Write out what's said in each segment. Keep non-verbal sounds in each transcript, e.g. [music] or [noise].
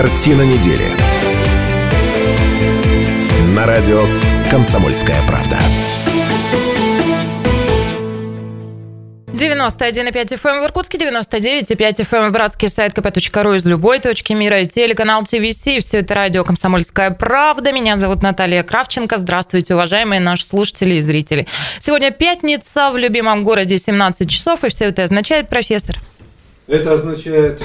Картина недели. На радио «Комсомольская правда». 91,5 FM эм в Иркутске, 99,5 FM эм в Братске, сайт kp.ru из любой точки мира и телеканал ТВС. Все это радио «Комсомольская правда». Меня зовут Наталья Кравченко. Здравствуйте, уважаемые наши слушатели и зрители. Сегодня пятница в любимом городе 17 часов, и все это означает, профессор? Это означает,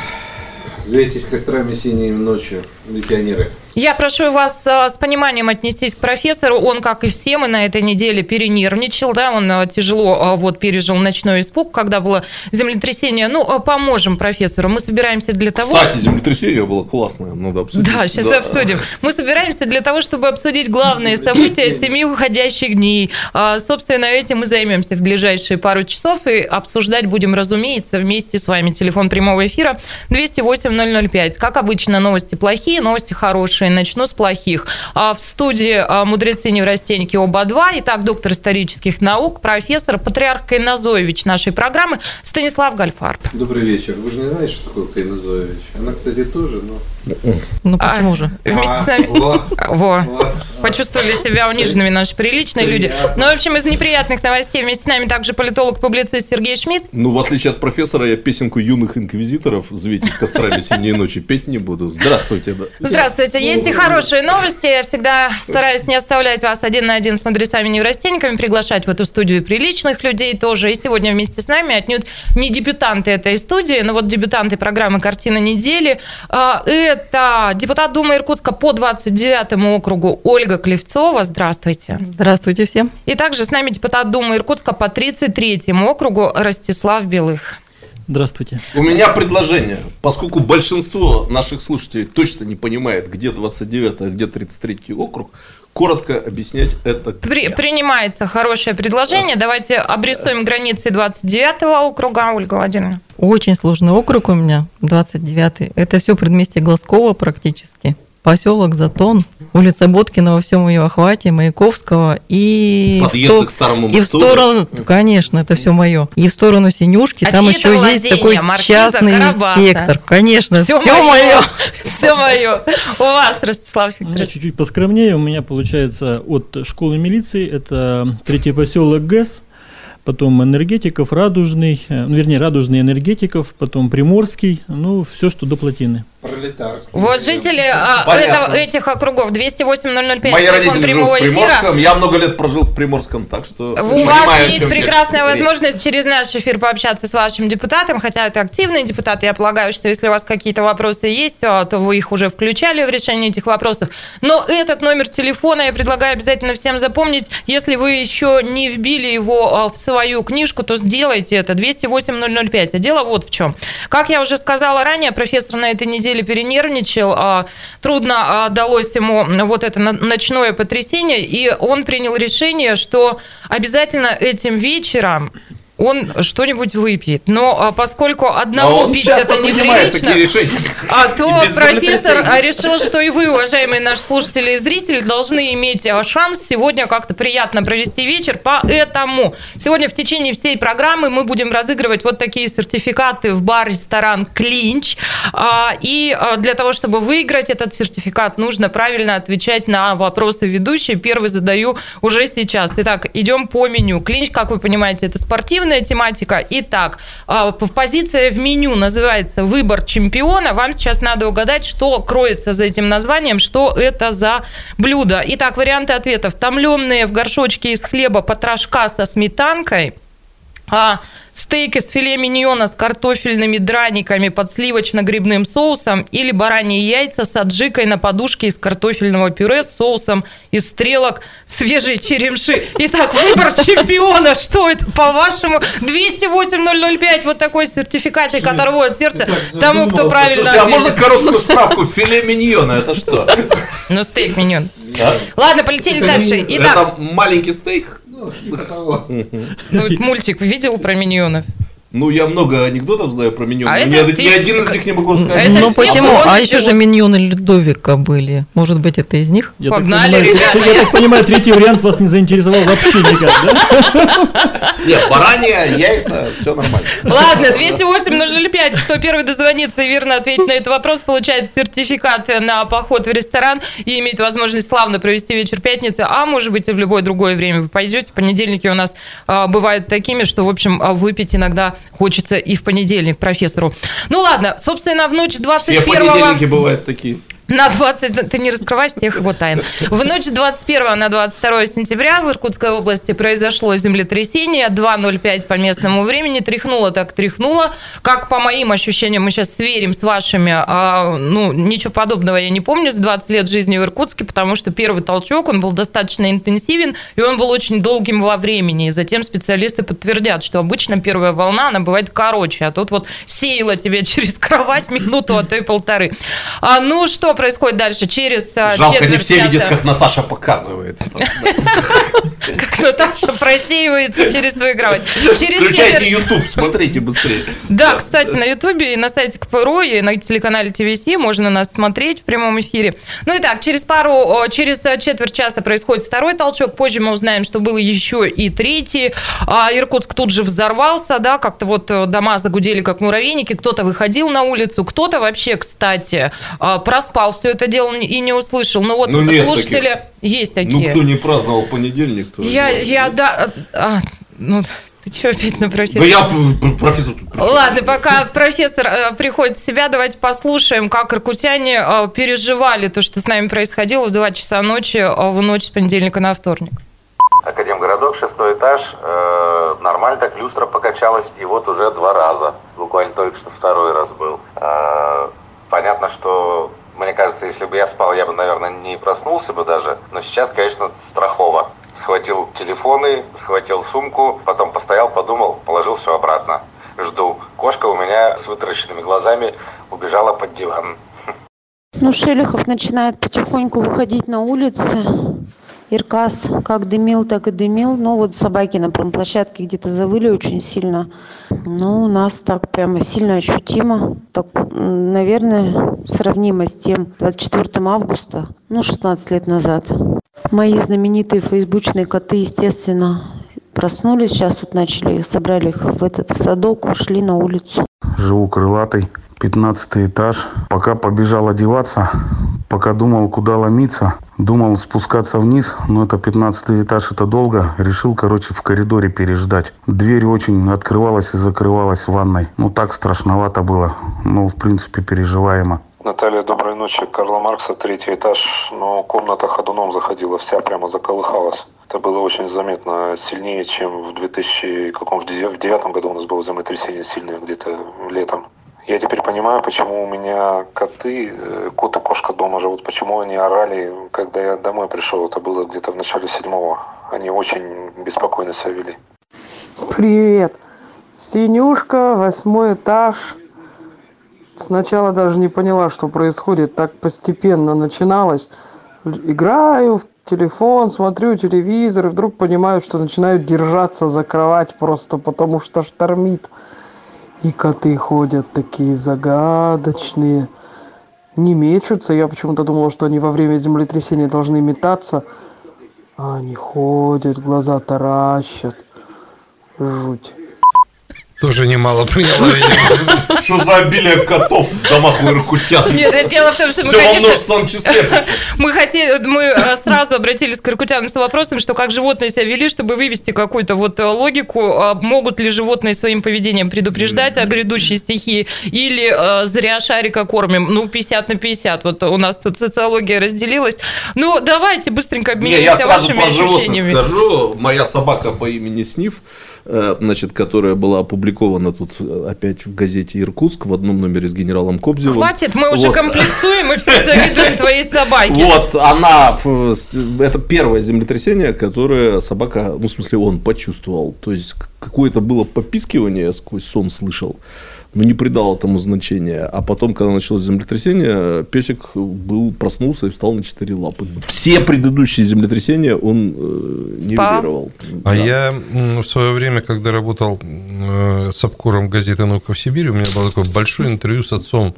Зайтесь кострами синими ночью, пионеры. Я прошу вас э, с пониманием отнестись к профессору. Он, как и все мы на этой неделе, перенервничал, да, он э, тяжело э, вот пережил ночной испуг, когда было землетрясение. Ну, поможем профессору. Мы собираемся для того... Кстати, землетрясение было классное, надо обсудить. Да, сейчас да. обсудим. Мы собираемся для того, чтобы обсудить главные события семи уходящих дней. Собственно, этим мы займемся в ближайшие пару часов и обсуждать будем, разумеется, вместе с вами. Телефон прямого эфира 208 005. Как обычно, новости плохие, новости хорошие хорошие, начну с плохих. А, в студии а, мудрецы неврастенники оба-два. Итак, доктор исторических наук, профессор, патриарх Кайназоевич нашей программы Станислав Гальфарб. Добрый вечер. Вы же не знаете, что такое Кайназоевич? Она, кстати, тоже, но... Ну почему а, же? Вместе а, с нами. Во, во. во. Почувствовали себя униженными наши приличные люди. Ну, в общем, из неприятных новостей вместе с нами также политолог-публицист Сергей Шмидт. Ну, в отличие от профессора, я песенку юных инквизиторов «Звейтесь кострами синей ночи» петь не буду. Здравствуйте. Да. Здравствуйте. Есть и хорошие новости. Я всегда стараюсь не оставлять вас один на один с мудрецами-неврастенниками, приглашать в эту студию приличных людей тоже. И сегодня вместе с нами отнюдь не дебютанты этой студии, но вот дебютанты программы «Картина недели». А, это депутат Думы Иркутска по 29 округу Ольга Клевцова. Здравствуйте. Здравствуйте всем. И также с нами депутат Думы Иркутска по 33 округу Ростислав Белых. Здравствуйте. У меня предложение. Поскольку большинство наших слушателей точно не понимает, где 29 а где 33 округ, коротко объяснять это. При, принимается хорошее предложение. Давайте обрисуем границы 29 округа, Ольга Владимировна. Очень сложный округ у меня, 29 Это все предместье Глазкова практически поселок Затон, улица Боткина во всем ее охвате, Маяковского и Подъезд в, к старому и в сторону, конечно, это все мое, и в сторону Синюшки, а там еще есть такой частный Карабаса. сектор, конечно, все, все мое, все мое. У вас, Ростислав Викторович. чуть-чуть поскромнее, у меня получается от школы милиции, это третий поселок ГЭС, потом энергетиков, радужный, э, ну, вернее, радужный энергетиков, потом приморский, ну, все, что до плотины. Пролетарский. Вот жители а, это, этих округов 208-005 Мои родители живут в Приморском, эфира. я много лет прожил в Приморском, так что У понимаю, вас есть прекрасная возможность через наш эфир пообщаться с вашим депутатом, хотя это активный депутат, я полагаю, что если у вас какие-то вопросы есть, то, то вы их уже включали в решение этих вопросов. Но этот номер телефона я предлагаю обязательно всем запомнить. Если вы еще не вбили его а, в свою книжку, то сделайте это. 208-005. А дело вот в чем. Как я уже сказала ранее, профессор на этой неделе деле перенервничал, а, трудно а, далось ему вот это ночное потрясение, и он принял решение, что обязательно этим вечером он что-нибудь выпьет. Но а, поскольку одному а пить это неприлично, а то профессор решил, что и вы, уважаемые наши слушатели и зрители, должны иметь а, шанс сегодня как-то приятно провести вечер. Поэтому сегодня в течение всей программы мы будем разыгрывать вот такие сертификаты в бар-ресторан «Клинч». А, и а, для того, чтобы выиграть этот сертификат, нужно правильно отвечать на вопросы ведущей. Первый задаю уже сейчас. Итак, идем по меню. «Клинч», как вы понимаете, это спортивный спортивная тематика. Итак, а, позиция в меню называется «Выбор чемпиона». Вам сейчас надо угадать, что кроется за этим названием, что это за блюдо. Итак, варианты ответов. Томленные в горшочке из хлеба потрошка со сметанкой – а стейк из филе миньона с картофельными драниками под сливочно-грибным соусом или бараньи яйца с аджикой на подушке из картофельного пюре с соусом из стрелок свежей черемши. Итак, выбор [laughs] чемпиона. Что это, по-вашему? 208-005, вот такой сертификат, который от сердца тому, кто правильно Слушай, а можно короткую справку? Филе миньона, это что? Ну, стейк миньон. Ладно, полетели дальше. Итак, это маленький стейк ну, мультик видел про миньонов? Ну, я много анекдотов знаю про миньонов, а ни, ни один из них не могу сказать. Ну, почему? А еще же миньоны Людовика были. Может быть, это из них? Я Погнали, так ребята. Я так понимаю, третий [laughs] вариант вас не заинтересовал вообще никак, да? Нет, баранья, яйца, все нормально. Ладно, 208-005, 5. Кто первый дозвонится и верно ответит на этот вопрос, получает сертификат на поход в ресторан и имеет возможность славно провести вечер пятницы, а может быть и в любое другое время вы пойдете. Понедельники у нас а, бывают такими, что, в общем, а, выпить иногда хочется и в понедельник профессору. Ну ладно, собственно, в ночь 21 Все понедельники бывают такие. На 20... Ты не раскрываешь всех его тайн. В ночь с 21 на 22 сентября в Иркутской области произошло землетрясение. 2.05 по местному времени. Тряхнуло так тряхнуло. Как по моим ощущениям, мы сейчас сверим с вашими. А, ну, ничего подобного я не помню с 20 лет жизни в Иркутске, потому что первый толчок, он был достаточно интенсивен, и он был очень долгим во времени. И затем специалисты подтвердят, что обычно первая волна, она бывает короче, а тут вот сеяла тебе [laughs] через кровать минуту, а то и полторы. А, ну, что происходит дальше? Через а, Жалко, не все часа. видят, как Наташа показывает. [laughs] Как Наташа просеивается через свою кровать. Включайте YouTube, смотрите быстрее. Да, кстати, на Ютубе и на сайте КПРО, и на телеканале ТВС можно нас смотреть в прямом эфире. Ну и так, через пару, через э, четверть часа происходит второй толчок. Позже мы узнаем, что было еще и третий. А Иркутск тут же взорвался, да, как-то вот э, дома загудели как муравейники. Кто-то выходил на улицу, кто-то вообще, кстати, э, проспал все это дело и не услышал. Ну вот Ну, нет слушатели есть Ну, такие. кто не праздновал понедельник, то... Я, я, да, а, ну, ты что опять на профессора? Да я профессор? Ладно, пока профессор э, приходит в себя, давайте послушаем, как иркутяне э, переживали то, что с нами происходило в 2 часа ночи э, в ночь с понедельника на вторник. Академгородок, шестой этаж. Э, нормально так люстра покачалась, и вот уже два раза. Буквально только что второй раз был. Э, понятно, что, мне кажется, если бы я спал, я бы, наверное, не проснулся бы даже. Но сейчас, конечно, страхово. Схватил телефоны, схватил сумку, потом постоял, подумал, положил все обратно. Жду. Кошка у меня с вытаращенными глазами убежала под диван. Ну, Шелихов начинает потихоньку выходить на улицы. Иркас как дымил, так и дымил. Ну, вот собаки на промплощадке где-то завыли очень сильно. Ну, у нас так прямо сильно ощутимо. Так, наверное, сравнимо с тем 24 августа, ну, 16 лет назад. Мои знаменитые фейсбучные коты, естественно, проснулись. Сейчас вот начали, собрали их в этот в садок, ушли на улицу. Живу крылатый, 15 этаж. Пока побежал одеваться, пока думал, куда ломиться, думал спускаться вниз, но это 15 этаж, это долго. Решил, короче, в коридоре переждать. Дверь очень открывалась и закрывалась в ванной. Ну, так страшновато было. Ну, в принципе, переживаемо. Наталья, доброй ночи. Карла Маркса, третий этаж. Но комната ходуном заходила, вся прямо заколыхалась. Это было очень заметно, сильнее, чем в 2000, каком, в дев- в девятом году у нас было землетрясение сильное, где-то летом. Я теперь понимаю, почему у меня коты, э, кот и кошка дома живут, почему они орали, когда я домой пришел. Это было где-то в начале седьмого. Они очень беспокойно себя вели. Привет. Синюшка, восьмой этаж. Сначала даже не поняла, что происходит. Так постепенно начиналось. Играю в телефон, смотрю телевизор, и вдруг понимаю, что начинаю держаться за кровать просто потому, что штормит. И коты ходят такие загадочные. Не мечутся. Я почему-то думала, что они во время землетрясения должны метаться. А они ходят, глаза таращат. Жуть. Тоже немало приняло, видимо. Что за обилие котов в домах у иркутян? Нет, дело в том, что мы, Все во множественном числе. мы хотели, мы э, сразу обратились к иркутянам с вопросом, что как животные себя вели, чтобы вывести какую-то вот э, логику, э, могут ли животные своим поведением предупреждать о грядущей стихии, или зря шарика кормим, ну, 50 на 50, вот у нас тут социология разделилась. Ну, давайте быстренько я сразу вашими про животных ощущениями. скажу. Моя собака по имени Сниф, значит, которая была опубликована тут э, опять в газете «Иркутск» в одном номере с генералом Кобзевым. Хватит, мы уже Вот. комплексуем и все завидуем твоей собаке. Вот, она, это первое землетрясение, которое собака, ну, в смысле, он почувствовал. То есть, какое-то было попискивание, сквозь сон слышал, но не придал этому значения. А потом, когда началось землетрясение, песик был, проснулся и встал на четыре лапы. Все предыдущие землетрясения он э, нивелировал. А Да. я в свое время, когда работал э, с обкором газеты «Наука в Сибири», у меня было такое большое интервью с отцом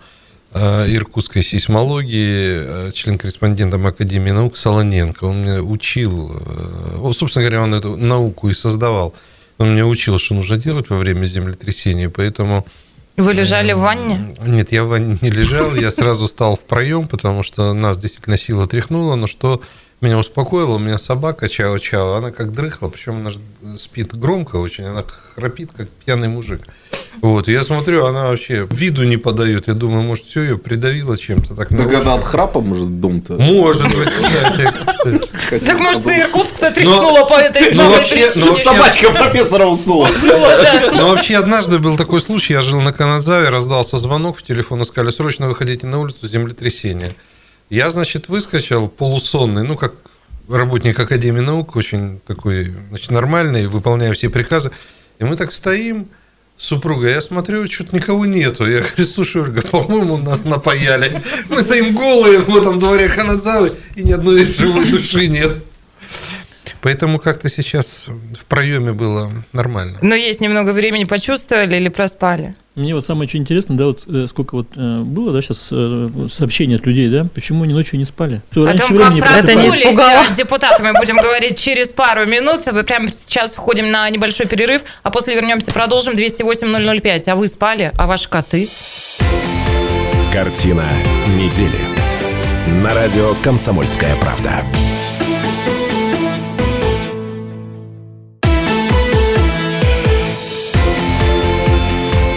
э, иркутской сейсмологии, э, член-корреспондентом Академии наук Солоненко. Он меня учил, э, собственно говоря, он эту науку и создавал. Он меня учил, что нужно делать во время землетрясения, поэтому Вы лежали в ванне? Нет, я в ванне не лежал, я сразу стал в проем, потому что нас действительно сила тряхнула, но что меня успокоило, у меня собака Чао-Чао, она как дрыхла, причем она спит громко очень, она храпит, как пьяный мужик. Вот, я смотрю, она вообще виду не подает, я думаю, может, все ее придавило чем-то. Так Так это от храпа, может, дом-то? Может быть, кстати. Так может, и Иркутск-то тряхнуло по этой ну, самой вообще- причине? ну, Собачка профессора уснула. [laughs] Ну, вообще, однажды был такой случай, я жил на Канадзаве, раздался звонок в телефон, и сказали, срочно выходите на улицу, землетрясение. Я, значит, выскочил полусонный, ну, как работник Академии наук, очень такой, значит, нормальный, выполняя все приказы. И мы так стоим, с супругой, я смотрю, что-то никого нету. Я говорю, слушай, Ольга, по-моему, нас напаяли. Мы стоим голые в этом дворе Канадзавы, и ни одной живой души нет. Поэтому как-то сейчас в проеме было нормально. Но есть немного времени, почувствовали или проспали? Мне вот самое что интересно, да, вот э, сколько вот э, было, да, сейчас сообщений от людей, да, почему они ночью не спали? Что О раньше том, времени как проснулись э, депутаты, мы будем говорить через пару минут. Мы Прямо сейчас входим на небольшой перерыв, а после вернемся, продолжим 208-005. А вы спали? А ваши коты? Картина недели. На радио «Комсомольская правда».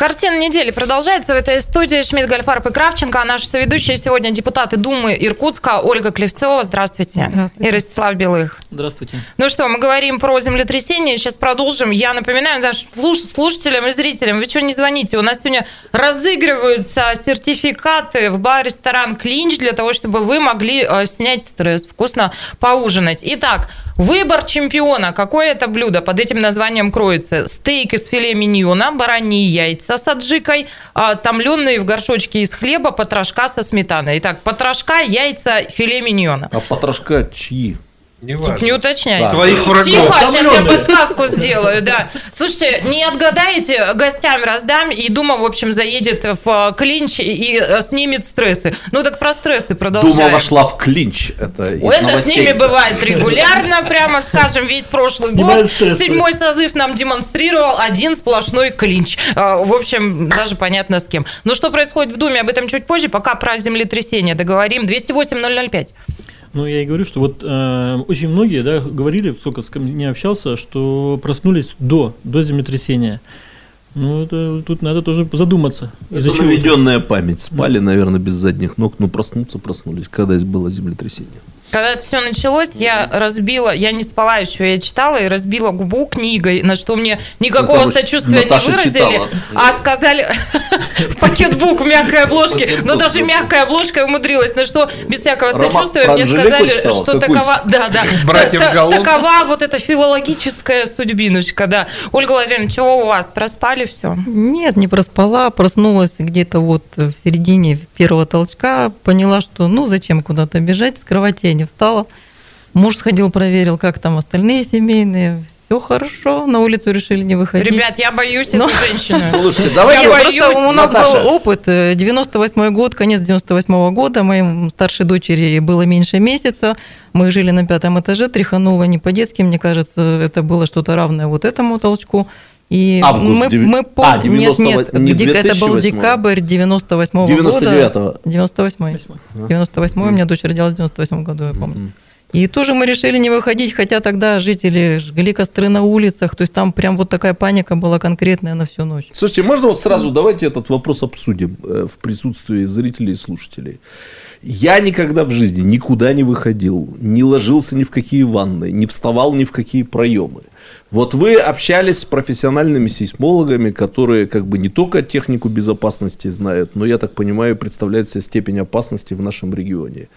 Картина недели продолжается в этой студии. Шмидт, Гольфарб и Кравченко. А наши соведущие сегодня депутаты Думы Иркутска Ольга Клевцова. Здравствуйте. Здравствуйте. И Ростислав Белых. Здравствуйте. Ну что, мы говорим про землетрясение. Сейчас продолжим. Я напоминаю нашим слуш- слушателям и зрителям, вы что не звоните? У нас сегодня разыгрываются сертификаты в бар-ресторан «Клинч» для того, чтобы вы могли э, снять стресс, вкусно поужинать. Итак, выбор чемпиона. Какое это блюдо под этим названием кроется? Стейк из филе миньона, бараньи яйца с аджикой, а, томленные в горшочке из хлеба, потрошка со сметаной. Итак, потрошка, яйца, филе миньона. А потрошка чьи? Не Тут не уточняйте. Твоих врагов. Тихо, сейчас я подсказку сделаю, да. Слушайте, не отгадаете, гостям раздам, и Дума, в общем, заедет в клинч и э, снимет стрессы. Ну так про стрессы продолжаем. Дума вошла в клинч. Это, из Это с ними бывает регулярно, прямо скажем, весь прошлый Снимают год. стрессы. Седьмой созыв нам демонстрировал один сплошной клинч. А, В общем, даже понятно с кем. Но что происходит в Думе, об этом чуть позже. Пока про землетрясение договорим. 208-005. Ну, я и говорю, что вот э, очень многие, да, говорили, сколько с не общался, что проснулись до, до землетрясения. Ну, это, тут надо тоже задуматься. Это чего? наведенная память. Спали, наверное, без задних ног, но проснуться проснулись, когда было землетрясение. Когда это все началось, я разбила, я не спала еще, я читала и разбила губу книгой, на что мне никакого что сочувствия Наташа не выразили, читала. а сказали [laughs] в пакетбук в мягкой обложке, но даже мягкая обложка умудрилась, на что без всякого сочувствия мне сказали, что такова, да, да, [laughs] такова вот эта филологическая судьбиночка, да. Ольга Владимировна, чего у вас, проспали все? Нет, не проспала, проснулась где-то вот в середине первого толчка, поняла, что ну зачем куда-то бежать, с кровати не встала. Муж сходил, проверил, как там остальные семейные. Все хорошо, на улицу решили не выходить. Ребят, я боюсь Ну. эту женщину. Слушайте, Я давайте просто, у нас Наташа. был опыт, э, 98 год, конец 98 года, моей старшей дочери было меньше месяца, мы жили на пятом этаже, тряхануло не по-детски, мне кажется, это было что-то равное вот этому толчку. И Август мы, деви- мы пом- А, нет, 90 нет, не дек- это был 2008. декабрь 98 года. 99-го. 98 98 у меня дочь родилась в 98 году, я помню. И тоже мы решили не выходить, хотя тогда жители жгли костры на улицах, то есть там прям вот такая паника была конкретная на всю ночь. Слушайте, можно вот сразу давайте этот вопрос обсудим э, в присутствии зрителей и слушателей. Я никогда в жизни никуда не выходил, не ложился ни в какие ванны, не вставал ни в какие проемы. Вот вы общались с профессиональными сейсмологами, которые как бы не только технику безопасности знают, но, я так понимаю, представляют себе степень опасности в нашем регионе.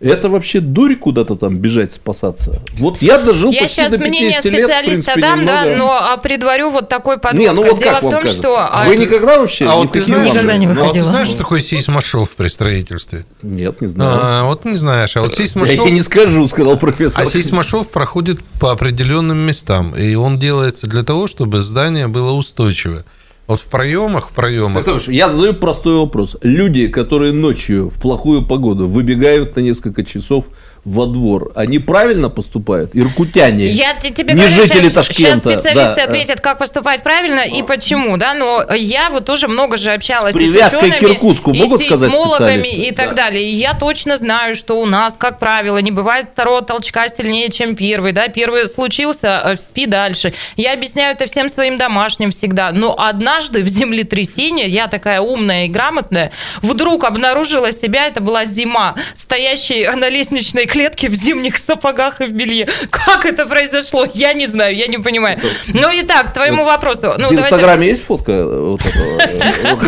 Это вообще дурь куда-то там бежать спасаться? Вот я дожил Я почти сейчас до мнение 50 лет, в специалиста принципе, дам, да, немного. но а, предварю вот такой подводкой. Не, ну вот Дело как в вам том, кажется? что... а, Вы никогда вообще А ни вот ты знаешь? Никогда не ну, а вот ты знаешь, что такое сейсмошов при строительстве? Нет, не знаю. А, вот не знаешь. А вот Я сейсмошов... ей не скажу, сказал профессор. А сейсмошов проходит по определенным местам, и он делается для того, чтобы здание было устойчивое. Вот в проемах, в проемах. Слушай, я задаю простой вопрос. Люди, которые ночью в плохую погоду выбегают на несколько часов во двор, они правильно поступают? Иркутяне, Я тебе не говорю, жители сейчас, Ташкента. Сейчас специалисты да. ответят, как поступать правильно и почему, да, но я вот тоже много же общалась С привязкой и с к Иркутску и могут с сказать сейсмологами специалисты? и так Да. далее. И я точно знаю, что у нас, как правило, не бывает второго толчка сильнее, чем первый, да, первый случился, э, спи дальше. Я объясняю это всем своим домашним всегда, но однажды в землетрясение, я такая умная и грамотная, вдруг обнаружила себя, это была зима, стоящей на лестничной клетке в зимних сапогах и в белье. Как это произошло? Я не знаю, я не понимаю. Ну, итак, к твоему вопросу. Ну, в давайте- Инстаграме есть фотка э, вот этого?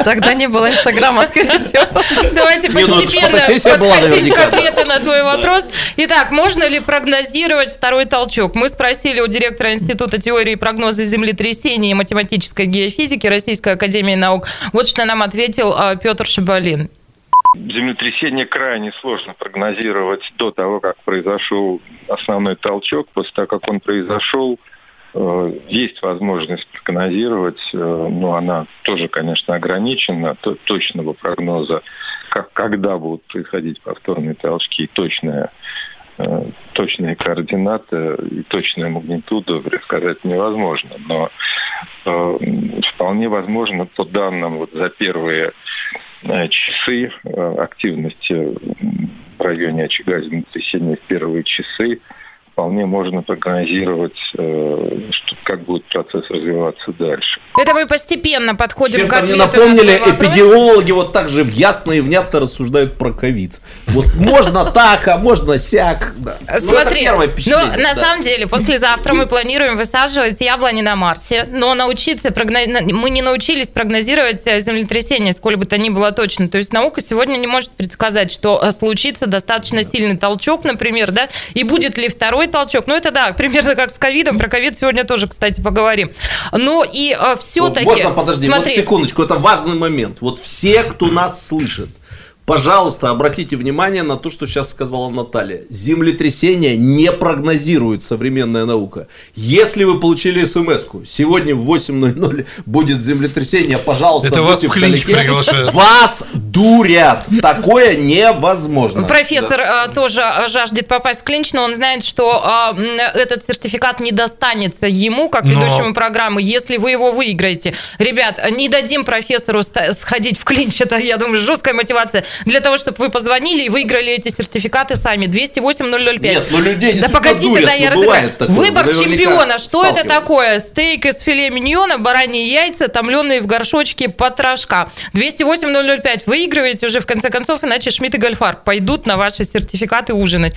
[laughs] Тогда не было Инстаграма, скорее всего. Давайте ну, постепенно подходить к ответу на твой вопрос. Итак, можно ли прогнозировать второй толчок? Мы спросили у директора Института теории и прогноза землетрясений и математической геофизики Российской Академии Наук. Вот что нам ответил а, Петр Шабалин. Землетрясение крайне сложно прогнозировать до того, как произошел основной толчок. После того, как он произошел, э, есть возможность прогнозировать, э, но она тоже, конечно, ограничена. То- Точного прогноза, как, когда будут происходить повторные толчки, и точная э, точные координаты и точную магнитуду предсказать невозможно. Но э, вполне возможно по данным вот за первые э, часы э, активности в районе очага землетрясения в первые часы вполне можно прогнозировать, э, что, как будет процесс развиваться дальше. Это мы постепенно подходим Чем-то к мне ответу напомнили, на эпидемиологи вот так же ясно и внятно рассуждают про ковид. Вот можно так, а можно сяк. Ну, Смотри, впечатление. на самом деле послезавтра мы планируем высаживать яблони на Марсе, но научиться мы не научились прогнозировать э, землетрясение, сколь бы то ни было точно. То есть наука сегодня не может предсказать, что э, случится достаточно сильный толчок, например, да, и будет ли второй толчок. Ну это да, примерно как с ковидом. Про ковид сегодня тоже, кстати, поговорим. Но и Вот все-таки... Можно, подожди, вот секундочку, это важный момент. Вот все, кто нас слышит, пожалуйста, обратите внимание на то, что сейчас сказала Наталья. Землетрясение не прогнозирует современная наука. Если вы получили смс сегодня в 8.00 будет землетрясение, пожалуйста, Это вас в клинч приглашают. Вас дурят. Такое невозможно. Профессор э, тоже э, жаждет попасть в клинч, но он знает, что э, этот сертификат не достанется ему, как Но- ведущему программы, если вы его выиграете. Ребят, не дадим профессору сходить в клинч, [laughs] это, я думаю, жесткая мотивация, для того, чтобы вы позвонили и выиграли эти сертификаты сами. 208-005. Нет, ну людей Да погоди, тогда я ну, бывает такое, Выбор чемпиона. Что это такое? Стейк из филе миньона, бараньи яйца, томленые в горшочке потрошка. 208-005. Выигрываете уже в конце концов, иначе Шмидт и Гольфар пойдут на ваши сертификаты ужинать.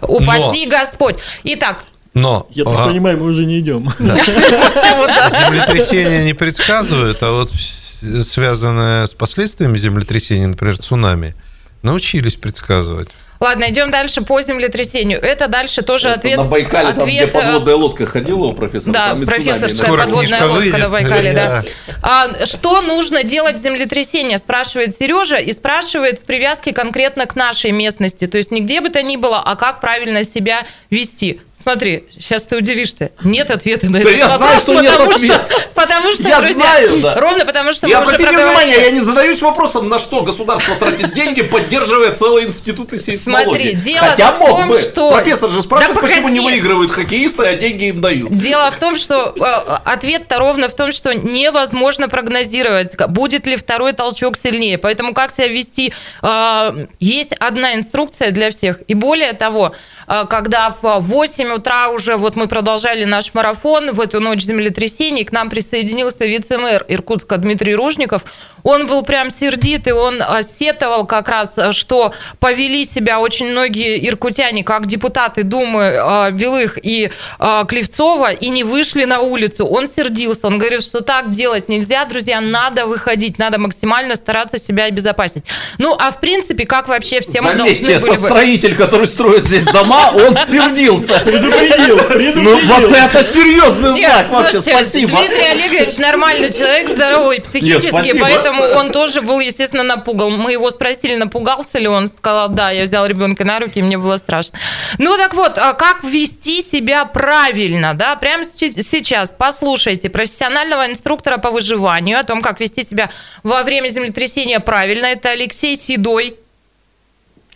Упаси Господь. Итак, Но Я так а, понимаю, мы уже не идем. [laughs] [laughs] землетрясения не предсказывают, а вот связанное с последствиями землетрясения, например, цунами, научились предсказывать. ладно, идем дальше по землетрясению. Это дальше тоже Это ответ. на Байкале, там, где ответ, э, подводная лодка ходила у профессора. Да, там цунами профессорская Скоро подводная лодка выйдет. на Байкале, да. Да. А, что нужно делать в землетрясении, спрашивает Сережа, и спрашивает в привязке конкретно к нашей местности. То есть нигде бы то ни было, а как правильно себя вести. Смотри, сейчас ты удивишься. Нет ответа на Да этот я знаю, вопрос, что нет потому ответа. Потому что, Я друзья, знаю, да. ровно потому что Я мы уже проговорили. внимание, я не задаюсь вопросом, на что государство тратит деньги, поддерживая целые институты сейсмологии. Смотри, дело Хотя в мог том, бы. что- Профессор же спрашивает, Да почему не выигрывают хоккеисты, а деньги им дают. Дело в том, что э, ответ-то ровно в том, что невозможно прогнозировать, будет ли второй толчок сильнее. Поэтому как себя вести? Э, Есть одна инструкция для всех. И более того, э, когда в 8 утра уже вот мы продолжали наш марафон в эту ночь землетрясений, к нам присоединился вице-мэр Иркутска Дмитрий Ружников. Он был прям сердит, и он сетовал как раз, что повели себя очень многие иркутяне, как депутаты Думы э, Белых и э, Клевцова, и не вышли на улицу. Он сердился, он говорит, что так делать нельзя, друзья, надо выходить, надо максимально стараться себя обезопасить. Ну, а в принципе, как вообще все мы должны были строитель, который строит здесь дома, он [laughs] сердился. Предупредил, предупредил. Ну, вот это серьезный Нет, знак вообще, спасибо. Дмитрий Олегович нормальный человек, здоровый психически, поэтому он тоже был, естественно, напуган. Мы его спросили, напугался ли он, сказал, да, я взял ребенка на руки, и мне было страшно. Ну так вот, а как вести себя правильно, да, прямо сейчас послушайте профессионального инструктора по выживанию о том, как вести себя во время землетрясения правильно. Это Алексей Седой.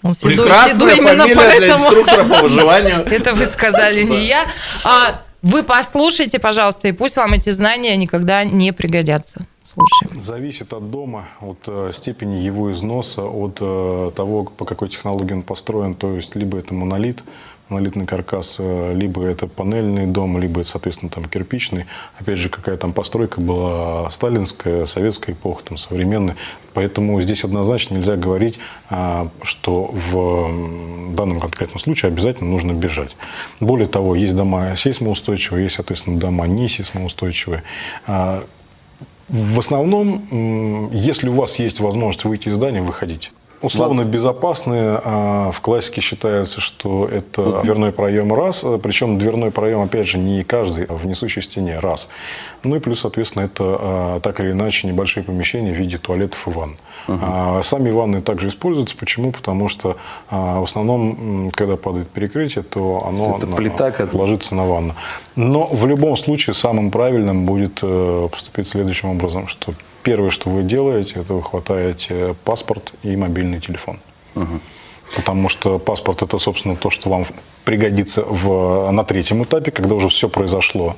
Он седой, Прекрасная седой именно фамилия для поэтому. инструктора по [laughs] выживанию. Это вы сказали, не я. А вы послушайте, пожалуйста, и пусть вам эти знания никогда не пригодятся. Слушаем. Зависит от дома, от э, степени его износа, от э, того, по какой технологии он построен. То есть, либо это монолит, монолитный каркас, э, либо это панельный дом, либо это, соответственно, там кирпичный. Опять же, какая там постройка была сталинская, советская эпоха, там, современная. Поэтому здесь однозначно нельзя говорить, а, что в данном конкретном случае обязательно нужно бежать. Более того, есть дома сейсмоустойчивые, есть, соответственно, дома не сейсмоустойчивые. А, в основном, если у вас есть возможность выйти из здания, выходите. Условно безопасные, а, в классике считается, что это дверной проем раз, а, причем дверной проем, опять же, не каждый, а в несущей стене раз. Ну и плюс, соответственно, это а, так или иначе небольшие помещения в виде туалетов и ванн. А, Сами ванны также используются. Почему? Потому что а, в основном, когда падает перекрытие, то оно Это на- плита, как- ложится на ванну. Но в любом случае самым правильным будет э, поступить следующим образом, что первое, что вы делаете, это вы хватаете паспорт и мобильный телефон. Потому что паспорт это, собственно, то, что вам пригодится в, на третьем этапе, когда уже все произошло.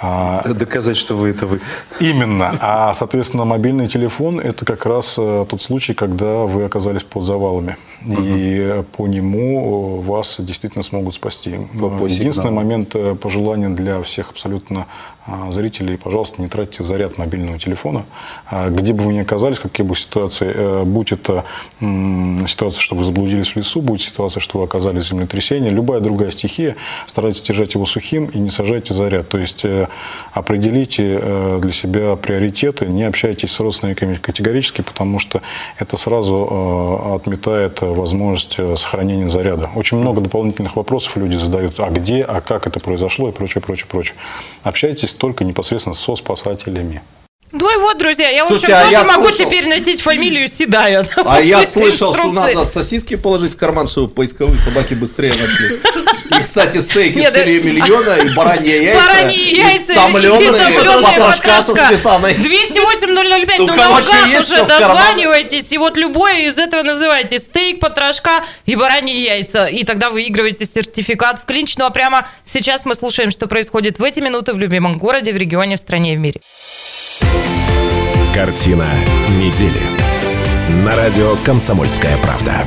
А, Доказать, что вы это вы. Именно. А, соответственно, мобильный телефон – это как раз э, тот случай, когда вы оказались под завалами. И э, по нему э, вас действительно смогут спасти. по Единственный сигналу. момент э, пожелания для всех абсолютно а, зрителей, пожалуйста, не тратьте заряд мобильного телефона. А, Где бы вы ни оказались, какие бы ситуации, э, будь это ситуация, что вы заблудились в лесу, будь ситуация, что вы оказались в землетрясении, любая другая стихия, старайтесь держать его сухим и не сажайте заряд. То есть э, определите э, для себя приоритеты, не общайтесь с родственниками категорически, потому что это сразу отметает возможность сохранения заряда. Очень много дополнительных вопросов люди задают, а где, а как это произошло и прочее, прочее, прочее. Общайтесь только непосредственно со спасателями. Ну и вот, друзья, я, в общем, Слушайте, а тоже могу слышал- теперь носить фамилию Седая. А я слышал, что инструкции. надо сосиски положить в карман, чтобы поисковые собаки быстрее нашли. И, кстати, стейки Нет, в филе да- миллиона и бараньи яйца. Бараньи яйца, и томленые, потрошка со сметаной. 208-005, Ну, наугад уже дозванивайтесь, и вот любое из этого называйте. Стейк, потрошка и бараньи яйца. И тогда выигрываете сертификат в клинч. Ну а прямо сейчас мы слушаем, что происходит в эти минуты в любимом городе, в регионе, в стране и в мире. Картина недели. На радио «Комсомольская правда».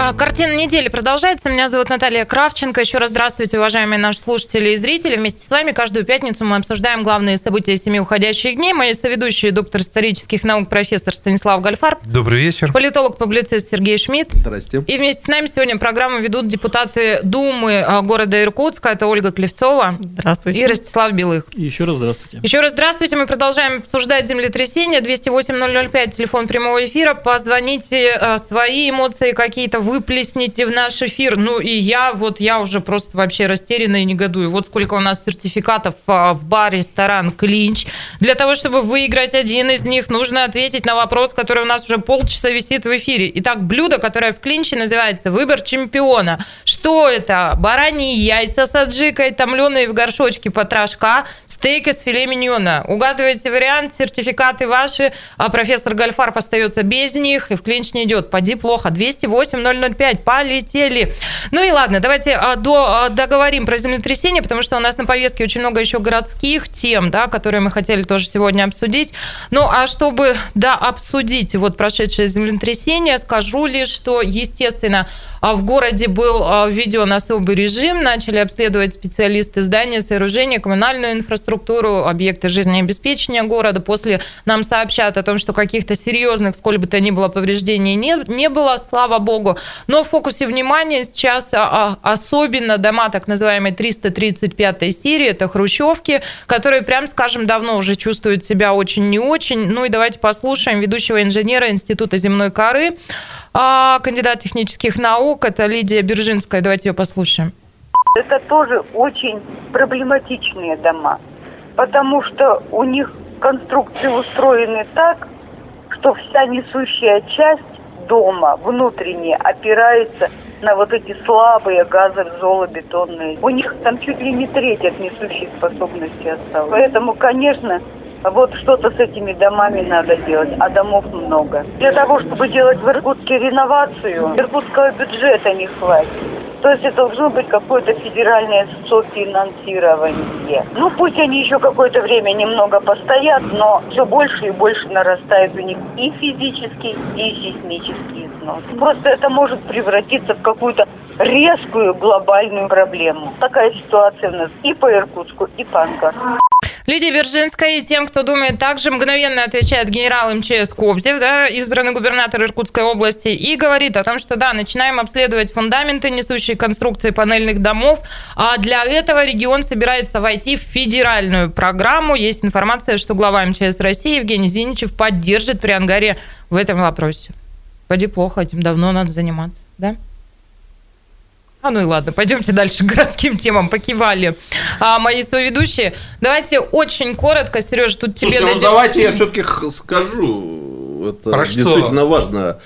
А, Картина недели продолжается. Меня зовут Наталья Кравченко. Еще раз здравствуйте, уважаемые наши слушатели и зрители. Вместе с вами каждую пятницу мы обсуждаем главные события семи уходящих дней. Мои соведущие доктор исторических наук профессор Станислав Гальфарб, Добрый вечер. политолог-публицист Сергей Шмидт. Здрасте. И вместе с нами сегодня программу ведут депутаты Думы а, города Иркутска. Это Ольга Клевцова Здравствуйте. и Ростислав Белых. И еще раз здравствуйте. Еще раз здравствуйте. Мы продолжаем обсуждать землетрясение. 208-005, телефон прямого эфира. Позвоните, э, свои эмоции какие-то выплесните в наш эфир. Ну и я, вот я уже просто вообще растеряна и негодую. Вот сколько у нас сертификатов а, в бар, ресторан, клинч. Для того, чтобы выиграть один из них, нужно ответить на вопрос, который у нас уже полчаса висит в эфире. Итак, блюдо, которое в клинче называется «Выбор чемпиона». Что это? Бараньи яйца с аджикой, томленые в горшочке потрошка, стейк из филе миньона. Угадываете вариант, сертификаты ваши, а профессор Гальфарб остается без них, и в клинч не идет. Поди плохо. 208-005, полетели. Ну и ладно, давайте а, до, а, договорим про землетрясение, потому что у нас на повестке очень много еще городских тем, да, которые мы хотели тоже сегодня обсудить. Ну а чтобы, да, обсудить вот прошедшее землетрясение, скажу лишь, что, естественно, в городе был а, введен особый режим, начали обследовать специалисты здания, сооружения, коммунальную инфраструктуру, объекты жизнеобеспечения города. После нам сообщат о том, что каких-то серьезных, сколь бы то ни было, повреждений не, не было, слава богу. Но в фокусе внимания сейчас а, особенно дома так называемой 335 серии, это хрущевки, которые, прям скажем, давно уже чувствуют себя очень не очень. Ну и давайте послушаем ведущего инженера Института земной коры, кандидат технических наук, это Лидия Биржинская. Давайте ее послушаем. Это тоже очень проблематичные дома, потому что у них конструкции устроены так, что вся несущая часть дома внутренняя опирается на вот эти слабые газозолобетонные. У них там чуть ли не треть от несущей способности осталось. Поэтому, конечно, вот что-то с этими домами надо делать, а домов много. Для того, чтобы делать в Иркутске реновацию, иркутского бюджета не хватит. То есть это должно быть какое-то федеральное софинансирование. Ну, пусть они еще какое-то время немного постоят, но все больше и больше нарастает у них и физический, и сейсмический износ. Просто это может превратиться в какую-то резкую глобальную проблему. Такая ситуация у нас и по Иркутску, и по Ангару. Лидия Бержинская и тем, кто думает также, мгновенно отвечает генерал МЧС Кобзев, да, избранный губернатор Иркутской области, и говорит о том, что да, начинаем обследовать фундаменты, несущие конструкции панельных домов, а для этого регион собирается войти в федеральную программу. Есть информация, что глава МЧС России Евгений Зиничев поддержит при Ангаре в этом вопросе. Поди плохо, этим давно надо заниматься, да? А ну и ладно, пойдемте дальше к городским темам. Покивали а, мои соведущие. Давайте очень коротко, Сереж, тут тебе Слушайте, ну дадим... давайте я все-таки скажу. Это Про что? действительно важно.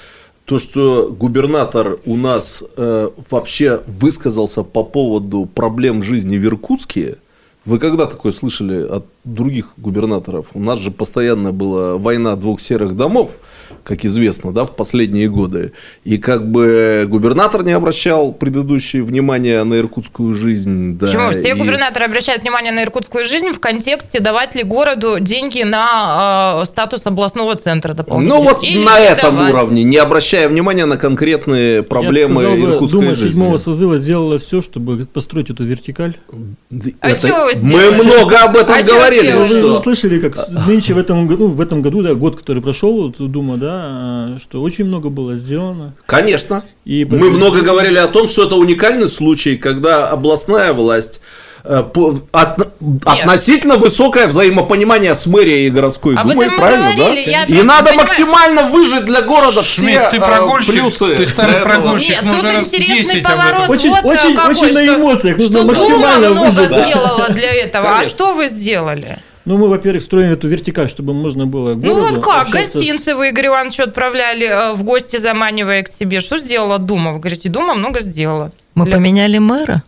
То, что губернатор у нас э, вообще высказался по поводу проблем жизни в Иркутске, вы когда такое слышали от других губернаторов? У нас же постоянно была война двух серых домов, как известно, да, в последние годы. И как бы губернатор не обращал предыдущее внимание на иркутскую жизнь. Да, Почему? Все и- губернаторы обращают внимание на иркутскую жизнь в контексте давать ли городу деньги на э, статус областного центра дополнительно. Ну вот Или на этом давать. уровне, не обращая внимания на конкретные проблемы Я бы сказал иркутской Дума жизни. седьмого созыва сделала все, чтобы построить эту вертикаль. А Это- чё вы мы много об этом А говорили. Вы что- слышали, как нынче в этом году, в этом году, да, год, который прошел, вот, Дума, да, а, что очень много было сделано. Конечно. И Мы много говорили о том, что это уникальный случай, когда областная власть э, по- от- относительно высокое взаимопонимание с мэрией и городской Об думой, этом мы правильно, я да? И надо понимаю- максимально выжить для города все Шмидт, ты э, прогульщик, плюсы. ты старый прогульщик. Нет, уже раз интересный 10 об этом. поворот. Очень, вот э, очень, какой, очень на что- эмоциях. Нужно Что Дума максимально много выжить. да. сделала для этого. А что вы сделали? Ну, мы, во-первых, строим эту вертикаль, чтобы можно было Ну вот как, с- гостинцы вы, Игорь Иванович, отправляли э, в гости, заманивая к себе. Что сделала Дума? Вы говорите, Дума много сделала. Мы Для- поменяли мэра.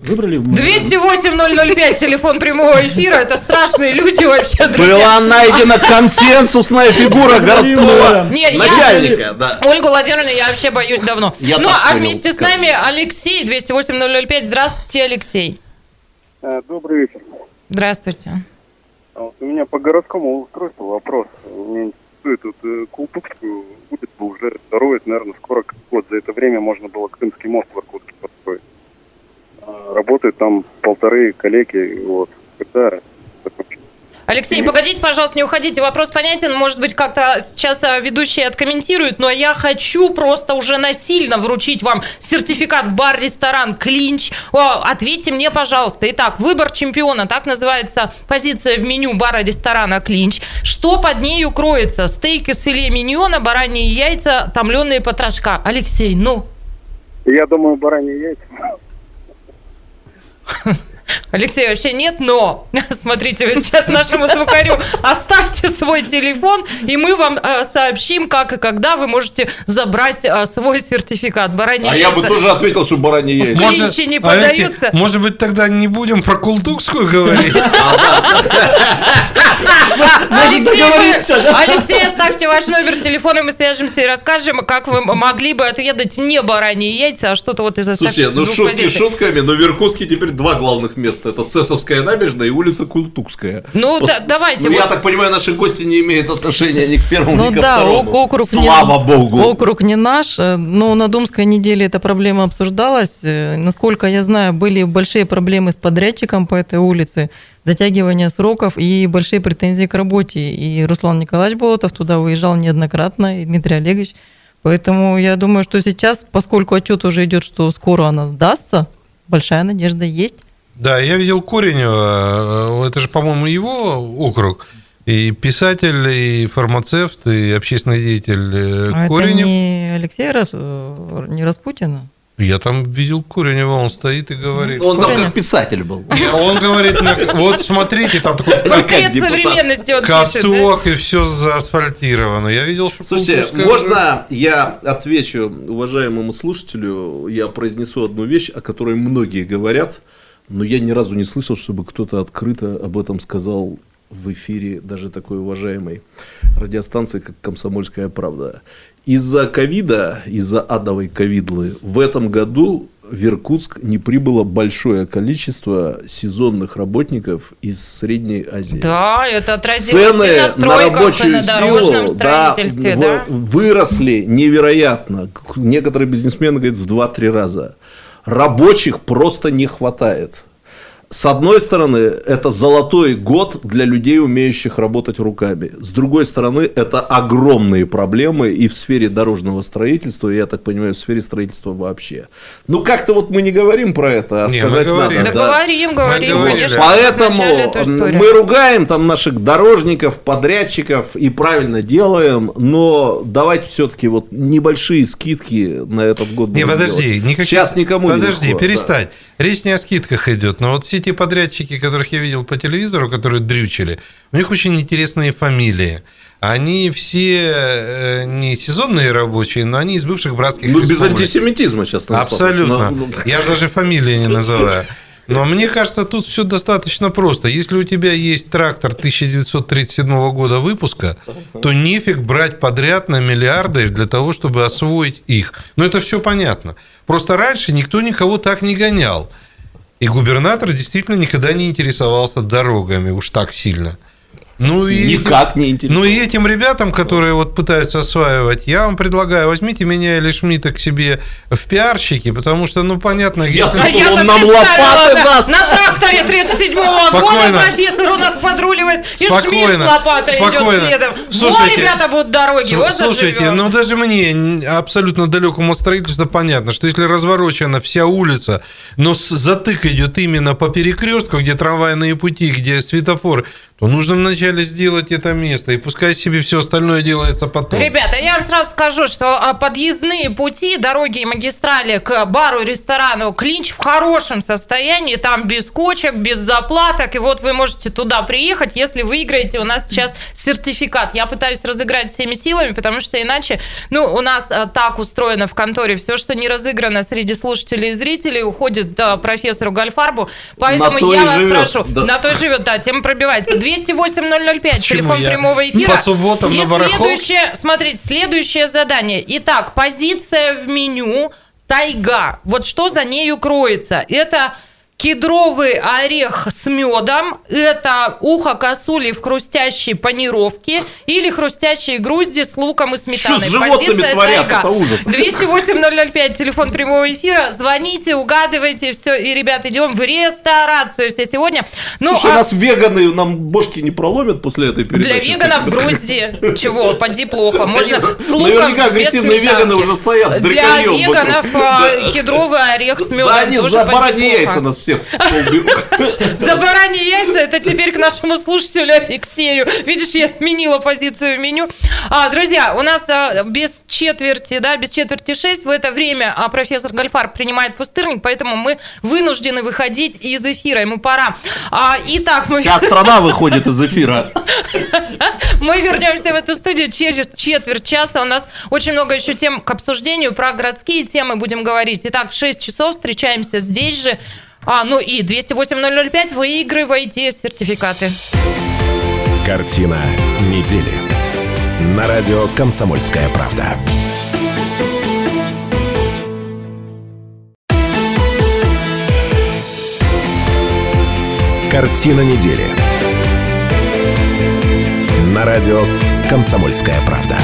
Выбрали в мэры. 208-005, телефон прямого эфира. Это страшные люди вообще, друзья. Была найдена консенсусная фигура городского Не, я- начальника. Да. Ольгу Владимировну я вообще боюсь давно. Я ну, а понял, вместе с скажем. нами Алексей, 208-005. Здравствуйте, Алексей. Э, Добрый вечер. Здравствуйте. А вот У меня по городскому устройству вопрос. Меня интересует, вот э, Култукскую бы уже это, наверное, скоро год. За это время можно было Крымский мост в Иркутске построить. А, Работают там полторы коллеги, вот. Когда Алексей, погодите, пожалуйста, не уходите. Вопрос понятен. Может быть, как-то сейчас а, ведущие откомментируют, но я хочу просто уже насильно вручить вам сертификат в бар-ресторан «Клинч». О, ответьте мне, пожалуйста. Итак, выбор чемпиона, так называется позиция в меню бара-ресторана «Клинч». Что под нею кроется? Стейк из филе миньона, бараньи яйца, томленые потрошка. Алексей, ну... Я думаю, бараньи яйца. [laughs] Алексей, вообще нет, но [laughs] смотрите, вы сейчас нашему звукарю оставьте свой телефон, и мы вам э, сообщим, как и когда вы можете забрать э, свой сертификат. Бараньи А я бы яйца. тоже ответил, что бараньи яйца. Может- Клинчи не Алексей, поддаются? может быть, тогда не будем про Култукскую говорить? [laughs] [laughs] Алексей, да? Алексей, оставьте ваш номер телефона, мы свяжемся и расскажем, как вы могли бы отведать не бараньи яйца, а что-то вот из Слушайте, оставшихся ну двух шутки шутками, но в Иркутске теперь два главных места место. Это Цесовская набережная и улица Култукская. Ну, да, давайте. Ну, вот- я так понимаю, наши гости не имеют отношения ни к первому, Ну ни ко да, второму. ок- округ не- Слава богу. Округ не наш, э, но на Думской неделе эта проблема обсуждалась. Э, Насколько я знаю, были большие проблемы с подрядчиком по этой улице, затягивание сроков и большие претензии к работе. И Руслан Николаевич Болотов туда выезжал неоднократно, и Дмитрий Олегович. Поэтому я думаю, что сейчас, поскольку отчет уже идет, что скоро она сдастся, большая надежда есть. Да, я видел Коренева, э, это же, по-моему, его округ. И писатель, и фармацевт, и общественный деятель э, А это Коренев. не Алексей Рас- э, не Распутина? Я там видел Коренева, он стоит и говорит. Он там Коренев. как писатель был. Не, Он говорит, вот смотрите, там такой Портрет современности он пишет, каток, и все заасфальтировано. Я видел, что Слушайте, можно я отвечу уважаемому слушателю? Я произнесу одну вещь, о которой многие говорят, но я ни разу не слышал, чтобы кто-то открыто об этом сказал в эфире даже такой уважаемой радиостанции, как «Комсомольская правда». Из-за ковида, из-за адовой ковидлы в этом году в Иркутск не прибыло большое количество сезонных работников из Средней Азии. Да, это отразилось и Цены на на стройках, и рабочую на дорожном силу да, да. выросли невероятно. Некоторые бизнесмены говорят в 2-3 раза. Рабочих просто не хватает. С одной стороны, это золотой год для людей, умеющих работать руками. С другой стороны, это огромные проблемы и в сфере дорожного строительства, и, я так понимаю, в сфере строительства вообще. Ну, как-то вот мы не говорим про это, а Не, мы сказать говорим. надо. Да, говорим, говорим, говорили. конечно. Поэтому мы ругаем там наших дорожников, подрядчиков и правильно делаем, но давайте все-таки вот небольшие скидки на этот год. Не, подожди, делать. никаких... Сейчас никому не Подожди, перестань. Речь не о скидках идет, но вот все те подрядчики, которых я видел по телевизору, которые дрючили, у них очень интересные фамилии. Они все э, не сезонные рабочие, но они из бывших братских Ну, без республик. антисемитизма сейчас. Абсолютно. Ну, Я же даже фамилии не называю. Но мне кажется, тут все достаточно просто. Если у тебя есть трактор 1937 года выпуска, то нефиг брать подряд на миллиарды для того, чтобы освоить их. Но это все понятно. Просто раньше никто никого так не гонял. И губернатор действительно никогда не интересовался дорогами уж так сильно. Ну и Никак не интересно. ну и этим ребятам, которые вот пытаются осваивать, я вам предлагаю, возьмите меня или Шмидта к себе в пиарщики, потому что, ну, понятно, Я если... А я-то он нам лопаты да, даст. На тракторе 37-го года Спокойно. профессор у нас подруливает, и Шмидт с Спокойно, лопатой идет спокойно. следом. Слушайте, Во, ребята, будут дороги, Слу- вот Слушайте, заживем. ну даже мне, абсолютно далекому от строительства, понятно, что если разворочена вся улица, но с- затык идет именно по перекрестку, где трамвайные пути, где светофоры, то нужно вначале сделать это место, и пускай себе все остальное делается потом. Ребята, я вам сразу скажу, что а, подъездные пути, дороги и магистрали к бару, ресторану Клинч в хорошем состоянии, там без кочек, без заплаток, и вот вы можете туда приехать, если выиграете у нас сейчас сертификат. Я пытаюсь разыграть всеми силами, потому что иначе, ну, у нас а, так устроено в конторе, все, что не разыграно среди слушателей и зрителей, уходит профессору Гальфарбу, поэтому то я вас живет, прошу, да. на то и живет, да, тема пробивается. 208-005, Почему телефон я прямого эфира. по субботам И на барахолке? следующее, смотрите, следующее задание. Итак, позиция в меню тайга. Вот что за нею кроется? Это кедровый орех с медом, это ухо косули в хрустящей панировке или хрустящие грузди с луком и сметаной. Что с животными Позиция творят? тайга. Это ужас. 208-005, телефон прямого эфира. Звоните, угадывайте, все. И, ребят, идем в ресторацию все сегодня. Ну, Слушай, а- нас веганы нам бошки не проломят после этой передачи. для веганов грузди. Чего? Поди плохо. Можно с луком, Наверняка агрессивные веганы уже стоят Для веганов а, кедровый орех с медом. Да они за бараньи яйца нас всех. [laughs] За бараньи яйца это теперь к нашему слушателю Алексею. Видишь, я сменила позицию в меню. А, друзья, у нас а, без четверти, да, без четверти 6 в это время а, профессор Гальфар принимает пустырник, поэтому мы вынуждены выходить из эфира. Ему пора. А, итак, мы... Вся страна выходит из эфира. [laughs] Мы вернемся в эту студию через четверть часа. У нас очень много еще тем к обсуждению. Про городские темы будем говорить. Итак, в 6 часов встречаемся здесь же. А, ну и 208-005 выигрывайте сертификаты. Картина недели. На радио «Комсомольская правда». Картина недели. На радио «Комсомольская правда».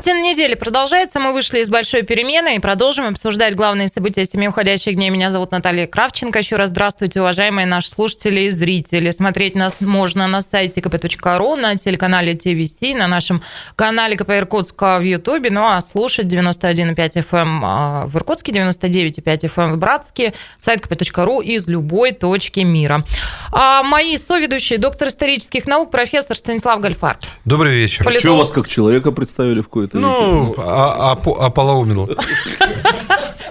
Картина недели продолжается. Мы вышли из большой перемены и продолжим обсуждать главные события семи уходящих дней. Меня зовут Наталья Кравченко. Еще раз здравствуйте, уважаемые наши слушатели и зрители. Смотреть нас можно на сайте kp.ru, на телеканале ТВС, на нашем канале КП Иркутска в Ютубе. Ну а слушать 91,5 FM а, в Иркутске, 99,5 FM в Братске, сайт kp.ru из любой точки мира. А мои соведущие, доктор исторических наук, профессор Станислав Гальфар. Добрый вечер. Политолог. Что вас как человека представили в какой-то Ну, а, а, ополоумил. [laughs]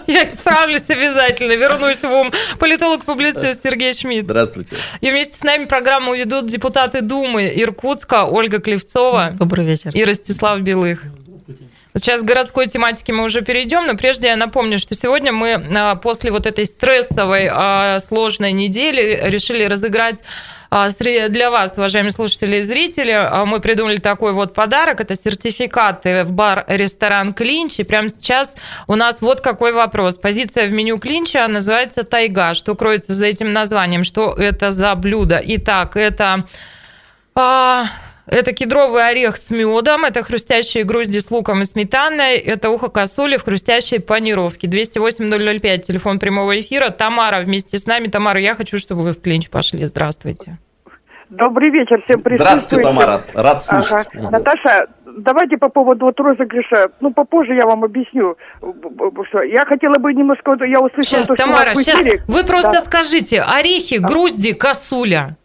Я исправлюсь обязательно. Вернусь в ум. Политолог-публицист Сергей Шмидт. Здравствуйте. И вместе с нами программу ведут депутаты Думы Иркутска Ольга Клевцова Добрый вечер. и Ростислав Белых. Сейчас к городской тематике мы уже перейдем, но прежде я напомню, что сегодня мы а, после вот этой стрессовой, а, сложной недели решили разыграть а, для вас, уважаемые слушатели и зрители, а, мы придумали такой вот подарок. Это сертификаты в бар-ресторан «Клинч». И прямо сейчас у нас вот какой вопрос. Позиция в меню «Клинча» называется «Тайга». Что кроется за этим названием? Что это за блюдо? Итак, это... а, это кедровый орех с медом, это хрустящие грузди с луком и сметаной, это ухо косули в хрустящей панировке. 208-005, телефон прямого эфира. Тамара вместе с нами. Тамара, я хочу, чтобы вы в клинч пошли. Здравствуйте. Добрый вечер всем Здравствуйте, присутствующим. Тамара. Рад слышать. Ага. Наташа, давайте по поводу вот розыгрыша, ну, попозже я вам объясню, что я хотела бы немножко, я услышала Сейчас, то, что у Тамара, вас в сейчас. Вы просто Да. скажите, орехи, грузди, косуля.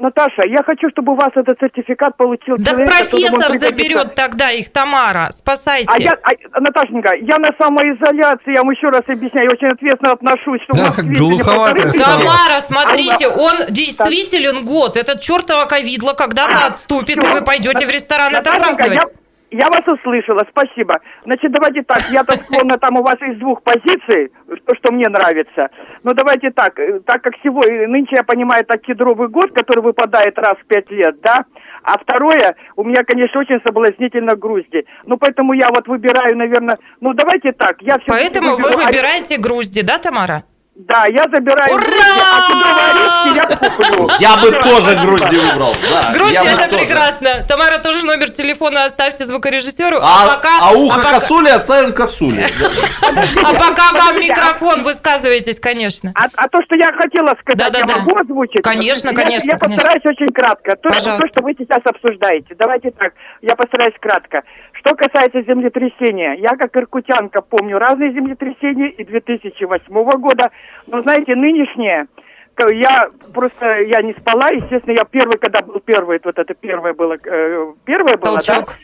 Наташа, я хочу, чтобы у вас этот сертификат получил Да человек, профессор заберет тогда их, Тамара. Спасайте. А я, а, Наташенька, я на самоизоляции, я вам еще раз объясняю, я очень ответственно отношусь, что у вас сведения глуховатая. Тамара, смотрите, А, он действителен год. Этот чертова ковидло когда-то отступит, и вы пойдете в ресторан это Наташенька, праздновать. я, я вас услышала, спасибо. Значит, давайте так, я-то [laughs] склонна там у вас из двух позиций, то, что мне нравится. Но давайте так, э, так как сегодня, нынче я понимаю, это кедровый год, который выпадает раз в пять лет, да? А второе, у меня, конечно, очень соблазнительно грузди. Ну, поэтому я вот выбираю, наверное, ну, давайте так, я все Поэтому вы выбираете грузди, да, Тамара? Да, я забираю Ура! грузди, а орешки я куплю. Я бы тоже грузди выбрал. Да, Грузди это прекрасно. Тамара, тоже номер телефона оставьте звукорежиссеру. А, пока, а ухо пока- косули оставим косули. а пока вам микрофон, высказывайтесь, конечно. А, а то, что я хотела сказать, я могу озвучить? Конечно, конечно, Я, постараюсь очень кратко. То, что вы сейчас обсуждаете. Давайте так, я постараюсь кратко. Что касается землетрясения, я как иркутянка помню разные землетрясения и 2008 года, но знаете, нынешнее, я просто, я не спала, естественно, я первый, когда был первый, вот это первое было, э, первое было, да? Толчок.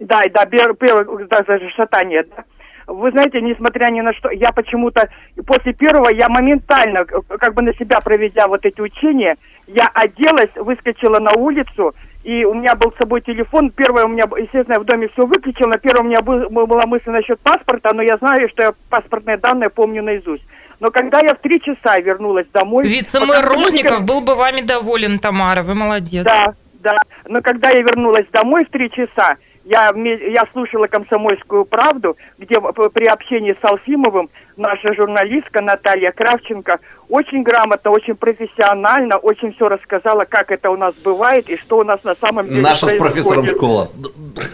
Да, да, бер- первое, да, даже шатание, да. Вы знаете, несмотря ни на что, я почему-то после первого, я моментально, к- как бы на себя проведя вот эти учения, я оделась, выскочила на улицу, и у меня был с собой телефон. Первое у меня, естественно, я в доме все выключил. На первом у меня был- была мысль насчет паспорта, но я знаю, что я паспортные данные помню наизусть. Но когда я в три часа вернулась домой... Вице-мэр Ружников был бы вами доволен, Тамара. Вы молодец. да, да. Но когда я вернулась домой в три часа, я, я слушала «Комсомольскую правду», где при общении с Алфимовым наша журналистка Наталья Кравченко очень грамотно, очень профессионально, очень все рассказала, как это у нас бывает и что у нас на самом деле Наша с происходит. профессором школа.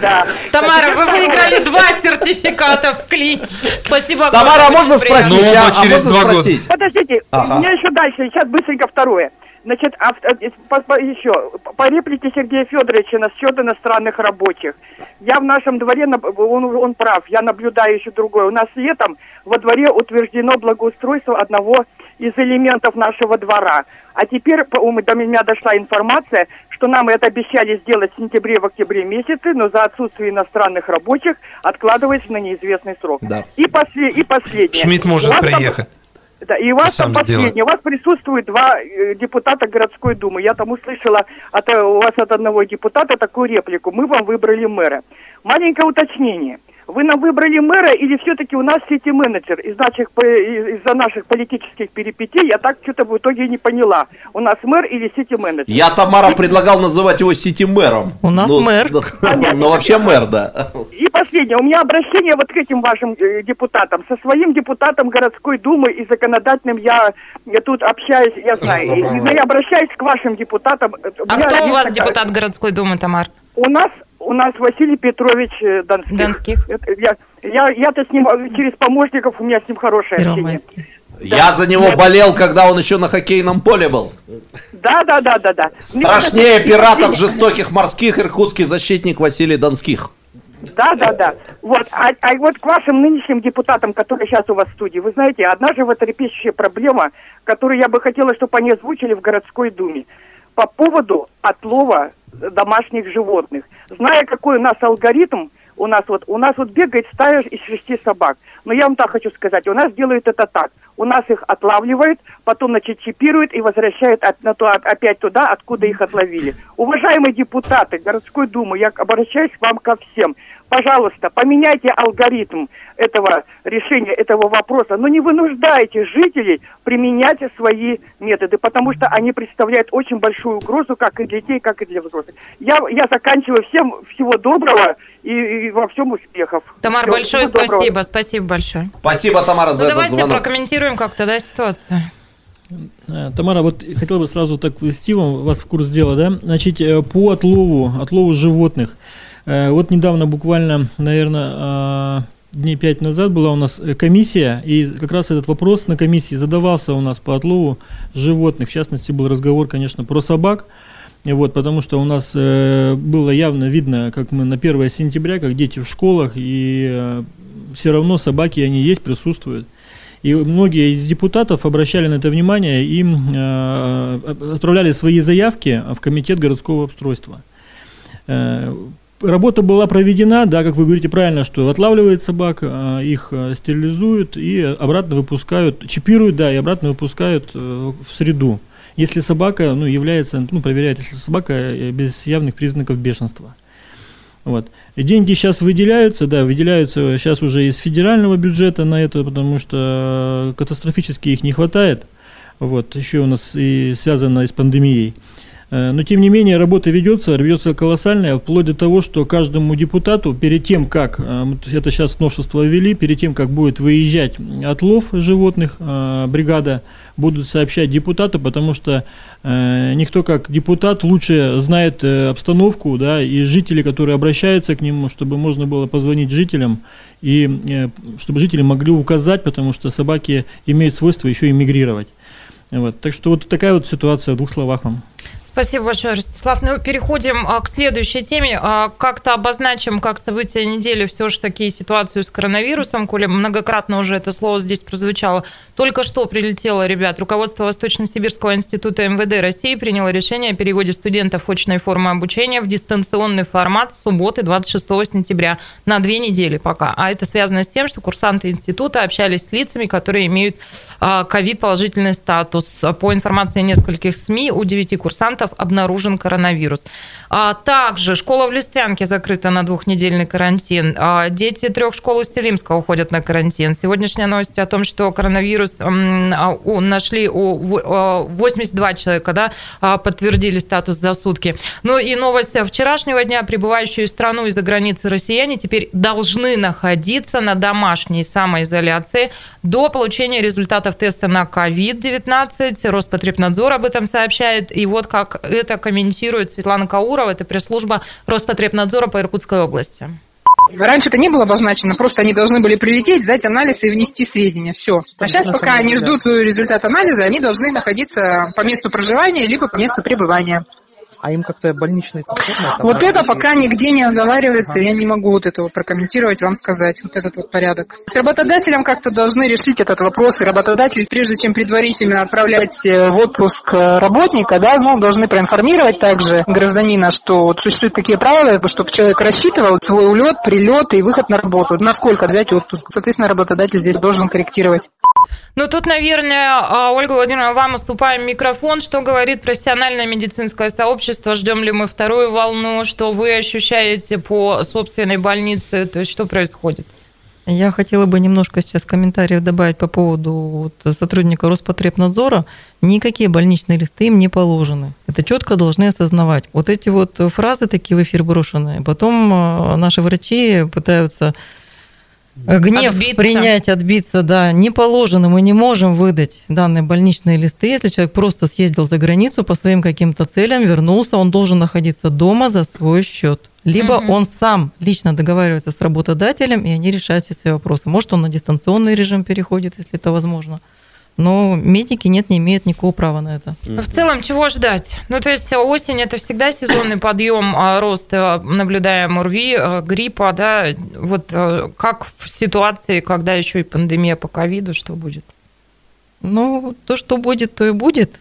Да. Тамара, вы выиграли два сертификата в клинч. Спасибо Тамара, а можно спросить? Ну, а- а через можно два года. Подождите, Ага. у меня еще дальше, сейчас быстренько второе. Значит, а, в- э, по- по- еще, по реплике Сергея Федоровича насчет иностранных рабочих. Я в нашем дворе, он, он прав, я наблюдаю еще другое. У нас летом во дворе утверждено благоустройство одного из элементов нашего двора. А теперь у- до меня дошла информация, что нам это обещали сделать в сентябре, в октябре месяце, но за отсутствие иностранных рабочих откладывается на неизвестный срок. Да. И, после, и последнее. Шмидт может приехать. Да, и у вас там последнее. У вас присутствует два э, депутата городской думы. Я там услышала от, э, у вас от одного депутата такую реплику. Мы вам выбрали мэра. Маленькое уточнение. Вы нам выбрали мэра или все-таки у нас сити-менеджер? Из наших, из-за наших политических перипетий я так что-то в итоге не поняла. У нас мэр или сити-менеджер? Я, Тамара, предлагал называть его сити-мэром. У нас Ну, мэр. [laughs] Ну, вообще мэр, да. И последнее. У меня обращение вот к этим вашим э, депутатам. Со своим депутатом городской думы и законодательным я, я тут общаюсь, я знаю. Но я обращаюсь к вашим депутатам. А кто у вас депутат городской думы, Тамар? У нас у нас Василий Петрович э, Донских. Донских. Это Я, я, я-то с ним э, через помощников, у меня с ним хорошее общение. Я за него болел, когда он еще на хоккейном поле был. Да, да, да, да, да. Страшнее пиратов жестоких морских иркутский защитник Василий Донских. Да, да, да. Вот. А, а вот к вашим нынешним депутатам, которые сейчас у вас в студии, вы знаете, одна животрепещущая проблема, которую я бы хотела, чтобы они озвучили в городской думе, по поводу отлова домашних животных. Зная, какой у нас алгоритм, у нас вот у нас вот бегает стая из шести собак. Но я вам так хочу сказать, у нас делают это так. У нас их отлавливают, потом, значит, чипируют и возвращают от- на то, опять туда, откуда их отловили. Уважаемые депутаты городской думы, я обращаюсь к вам ко всем. Пожалуйста, поменяйте алгоритм этого решения этого вопроса, но не вынуждайте жителей применять свои методы, потому что они представляют очень большую угрозу как и для детей, как и для взрослых. Я, я заканчиваю всем всего доброго и, и во всем успехов. Тамар, Всего- большое всего доброго. спасибо. Спасибо большое. Спасибо, Тамара, за Ну, этот давайте звонок. прокомментируем как-то, да, ситуацию. Э, Тамара, вот хотел бы сразу так ввести вам, вас в курс дела, да? Значит, э, по отлову, отлову животных. Э, Вот недавно, буквально, наверное, дней пять назад была у нас э, комиссия, и как раз этот вопрос на комиссии задавался у нас по отлову животных. В частности, был разговор, конечно, про собак. Вот, потому что у нас э, было явно видно, как мы на 1 сентября, как дети в школах, и все равно собаки, они есть, присутствуют. И многие из депутатов обращали на это внимание и э, отправляли свои заявки в комитет городского обустройства. Э, Работа была проведена, да, как вы говорите правильно, что отлавливает собак, э, их э, стерилизуют и обратно выпускают, чипируют, да, и обратно выпускают э, в среду. Если собака, ну, является, ну, проверяет, если собака э, без явных признаков бешенства. Вот. Деньги сейчас выделяются, да, выделяются сейчас уже из федерального бюджета на это, потому что катастрофически их не хватает. Вот, еще у нас и связано и с пандемией. Э, Но тем не менее работа ведется, ведется колоссальная, вплоть до того, что каждому депутату перед тем, как, э, это сейчас новшество ввели, перед тем, как будет выезжать отлов животных, э, бригада, будут сообщать депутату, потому что никто как депутат лучше знает обстановку, да, и жители, которые обращаются к нему, чтобы можно было позвонить жителям, и чтобы жители могли указать, потому что собаки имеют свойство еще и мигрировать. Вот. Так что вот такая вот ситуация в двух словах вам. Спасибо большое, Ростислав. Ну, переходим а, к следующей теме. А, как-то обозначим, как события недели, все же таки ситуацию с коронавирусом, коли многократно уже это слово здесь прозвучало. Только что прилетело, ребят, руководство Восточно-Сибирского института МВД России приняло решение о переводе студентов очной формы обучения в дистанционный формат с субботы 26 сентября на две недели пока. А это связано с тем, что курсанты института общались с лицами, которые имеют а, ковид-положительный статус. По информации нескольких СМИ, у девяти курсантов обнаружен коронавирус. А также школа в Листвянке закрыта на двухнедельный карантин. А дети трех школ Устилимска уходят на карантин. Сегодняшняя новость о том, что коронавирус а, у- нашли у в- а, 82 человека, да, а, подтвердили статус за сутки. Ну и новость вчерашнего дня. Прибывающие в страну из-за границы россияне теперь должны находиться на домашней самоизоляции до получения результатов теста на COVID-19. Роспотребнадзор об этом сообщает. И вот как это комментирует Светлана Каурова, это пресс-служба Роспотребнадзора по Иркутской области. Раньше это не было обозначено, просто они должны были прилететь, сдать анализ и внести сведения. Все. А сейчас, пока они ждут свой результат анализа, они должны находиться по месту проживания либо по месту пребывания. А им как-то больничный Вот это пока нигде не оговаривается, я не могу вот этого прокомментировать, вам сказать, вот этот вот порядок. С работодателем как-то должны решить этот вопрос, и работодатель, прежде чем предварительно отправлять э, в отпуск э, работника, да, ну, должны проинформировать также гражданина, что вот существуют такие правила, чтобы человек рассчитывал свой улет, прилет и выход на работу, насколько взять отпуск. Соответственно, работодатель здесь должен корректировать. Ну, тут, наверное, а, Ольга Владимировна, вам уступаем микрофон. Что говорит профессиональное медицинское сообщество? Ждем ли мы вторую волну? Что вы ощущаете по собственной больнице? То есть, что происходит? Я хотела бы немножко сейчас комментариев добавить по поводу вот сотрудника Роспотребнадзора. Никакие больничные листы им не положены. Это четко должны осознавать. Вот эти вот фразы такие в эфир брошенные. Потом э, наши врачи пытаются гнев отбиться. принять, отбиться, да, не положено, мы не можем выдать данные больничные листы. Если человек просто съездил за границу по своим каким-то целям, вернулся, он должен находиться дома за свой счет. Либо угу. он сам лично договаривается с работодателем, и они решают все свои вопросы. Может, он на дистанционный режим переходит, если это возможно но медики нет, не имеют никакого права на это. В целом, чего ждать? Ну, то есть осень – это всегда сезонный подъем, а, рост, а, наблюдаем ОРВИ, а, гриппа, да? Вот как в ситуации, когда еще и пандемия по ковиду, что будет? Ну, то, что будет, то и будет.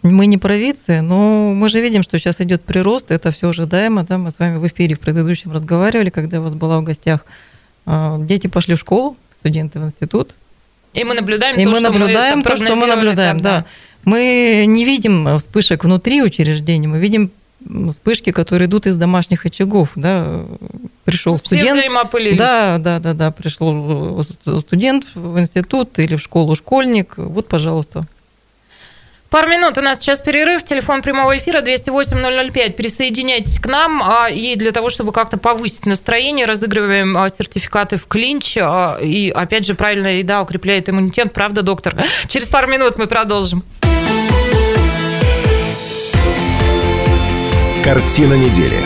Мы не провинция, но мы же видим, что сейчас идет прирост, это все ожидаемо. Да? Мы с вами в эфире в предыдущем разговаривали, когда я у вас была в гостях. Дети пошли в школу, студенты в институт, и мы наблюдаем и то, мы что наблюдаем мы то, что мы наблюдаем, тогда. да. Мы не видим вспышек внутри учреждений, мы видим вспышки, которые идут из домашних очагов, да, пришел Все студент, взаимопылились. да, да, да, да, пришел студент в институт или в школу школьник, вот, пожалуйста, Пару минут у нас сейчас перерыв. Телефон прямого эфира 208-005. Присоединяйтесь к нам. А, и для того, чтобы как-то повысить настроение, разыгрываем а, сертификаты в клинч. А, и, опять же, правильная еда укрепляет иммунитет. Правда, доктор? [laughs] Через пару минут мы продолжим. Картина недели.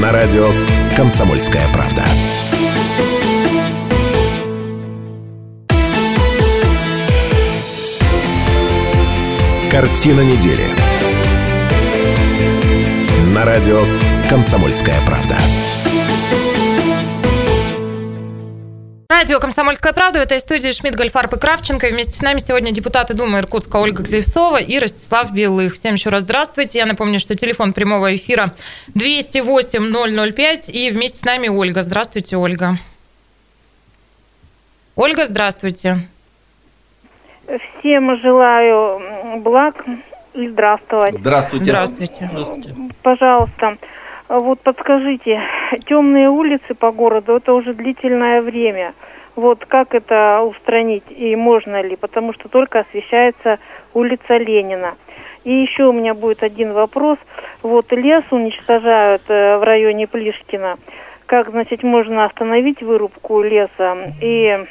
На радио «Комсомольская правда». Картина недели. На радио «Комсомольская правда». Радио «Комсомольская правда» в этой студии Шмидт, Гольфарб и Кравченко. И вместе с нами сегодня депутаты Думы Иркутска Ольга Клевцова и Ростислав Белых. Всем еще раз здравствуйте. Я напомню, что телефон прямого эфира 208-005. И вместе с нами Ольга. Здравствуйте, Ольга. Ольга, здравствуйте. Всем желаю благ и здравствовать. Здравствуйте. Здравствуйте. Здравствуйте. Пожалуйста, вот подскажите, темные улицы по городу, это уже длительное время. Вот как это устранить и можно ли? Потому что только освещается улица Ленина. И еще у меня будет один вопрос. Вот лес уничтожают э, в районе Плишкина. Как, значит, можно остановить вырубку леса и